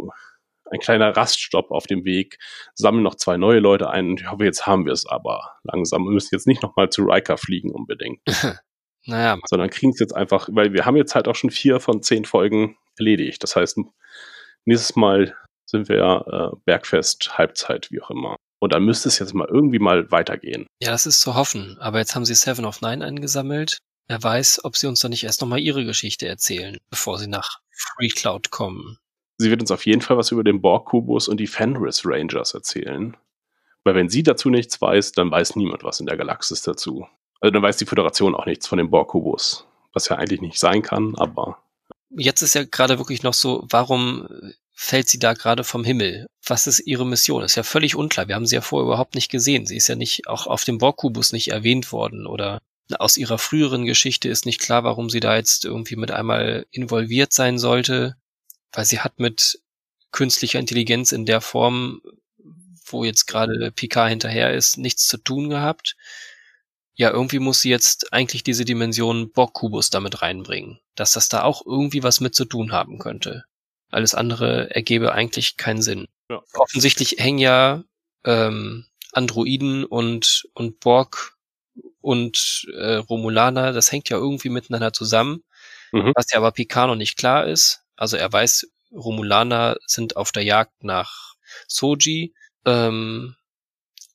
E: ein kleiner Raststopp auf dem Weg. Sammeln noch zwei neue Leute ein. Und ich hoffe, jetzt haben wir es aber langsam. Wir müssen jetzt nicht noch mal zu Riker fliegen unbedingt
D: Naja,
E: sondern kriegen es jetzt einfach, weil wir haben jetzt halt auch schon vier von zehn Folgen erledigt. Das heißt, nächstes Mal sind wir äh, Bergfest, Halbzeit, wie auch immer. Und dann müsste es jetzt mal irgendwie mal weitergehen.
D: Ja, das ist zu hoffen. Aber jetzt haben sie Seven of Nine eingesammelt. Wer weiß, ob sie uns dann nicht erst nochmal ihre Geschichte erzählen, bevor sie nach Free Cloud kommen.
E: Sie wird uns auf jeden Fall was über den Borg-Kubus und die Fenris Rangers erzählen. Weil wenn sie dazu nichts weiß, dann weiß niemand was in der Galaxis dazu. Also dann weiß die Föderation auch nichts von dem Borg-Kubus. Was ja eigentlich nicht sein kann, aber
D: Jetzt ist ja gerade wirklich noch so, warum fällt sie da gerade vom Himmel? Was ist ihre Mission? Ist ja völlig unklar. Wir haben sie ja vorher überhaupt nicht gesehen. Sie ist ja nicht, auch auf dem Borg-Kubus nicht erwähnt worden oder aus ihrer früheren Geschichte ist nicht klar, warum sie da jetzt irgendwie mit einmal involviert sein sollte, weil sie hat mit künstlicher Intelligenz in der Form, wo jetzt gerade Picard hinterher ist, nichts zu tun gehabt. Ja, irgendwie muss sie jetzt eigentlich diese Dimension Borg-Kubus damit reinbringen, dass das da auch irgendwie was mit zu tun haben könnte. Alles andere ergebe eigentlich keinen Sinn.
E: Ja.
D: Offensichtlich hängen ja ähm, Androiden und, und Borg und äh, Romulaner, das hängt ja irgendwie miteinander zusammen,
E: Mhm.
D: was ja aber Picard noch nicht klar ist. Also er weiß, Romulaner sind auf der Jagd nach Soji, ähm,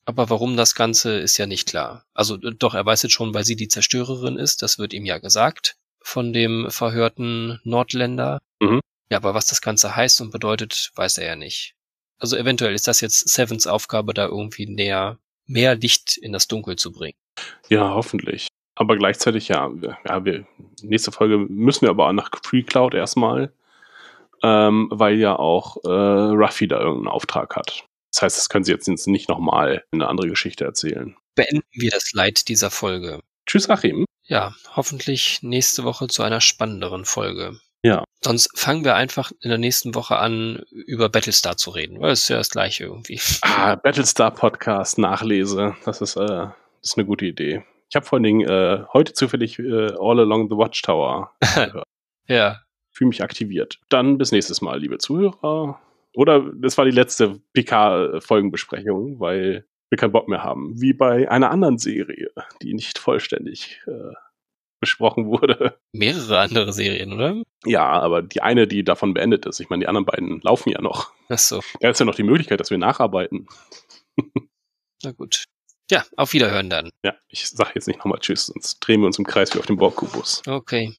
D: aber warum das Ganze ist ja nicht klar. Also äh, doch, er weiß jetzt schon, weil sie die Zerstörerin ist, das wird ihm ja gesagt von dem verhörten Nordländer.
E: Mhm.
D: Ja, aber was das Ganze heißt und bedeutet, weiß er ja nicht. Also eventuell ist das jetzt Sevens Aufgabe, da irgendwie näher, mehr Licht in das Dunkel zu bringen.
E: Ja, hoffentlich. Aber gleichzeitig, ja, wir- ja wir, nächste Folge müssen wir aber auch nach Free Cloud erstmal, ähm, weil ja auch äh, Ruffy da irgendeinen Auftrag hat. Das heißt, das können sie jetzt nicht nochmal eine andere Geschichte erzählen.
D: Beenden wir das Leid dieser Folge.
E: Tschüss, Achim.
D: Ja, hoffentlich nächste Woche zu einer spannenderen Folge.
E: Ja.
D: Sonst fangen wir einfach in der nächsten Woche an, über Battlestar zu reden, weil es ist ja das gleiche irgendwie.
E: Ah, Battlestar Podcast, Nachlese. Das ist, äh, das ist eine gute Idee. Ich habe vor allen Dingen äh, heute zufällig äh, All Along the Watchtower gehört.
D: Ja,
E: fühle mich aktiviert. Dann bis nächstes Mal, liebe Zuhörer. Oder das war die letzte PK-Folgenbesprechung, weil wir keinen Bock mehr haben. Wie bei einer anderen Serie, die nicht vollständig äh, besprochen wurde.
D: Mehrere andere Serien, oder?
E: Ja, aber die eine, die davon beendet ist. Ich meine, die anderen beiden laufen ja noch.
D: Ach so.
E: Da ist ja noch die Möglichkeit, dass wir nacharbeiten.
D: Na gut. Ja, auf Wiederhören dann.
E: Ja, ich sage jetzt nicht nochmal Tschüss, sonst drehen wir uns im Kreis wie auf dem Borgkubus.
D: Okay.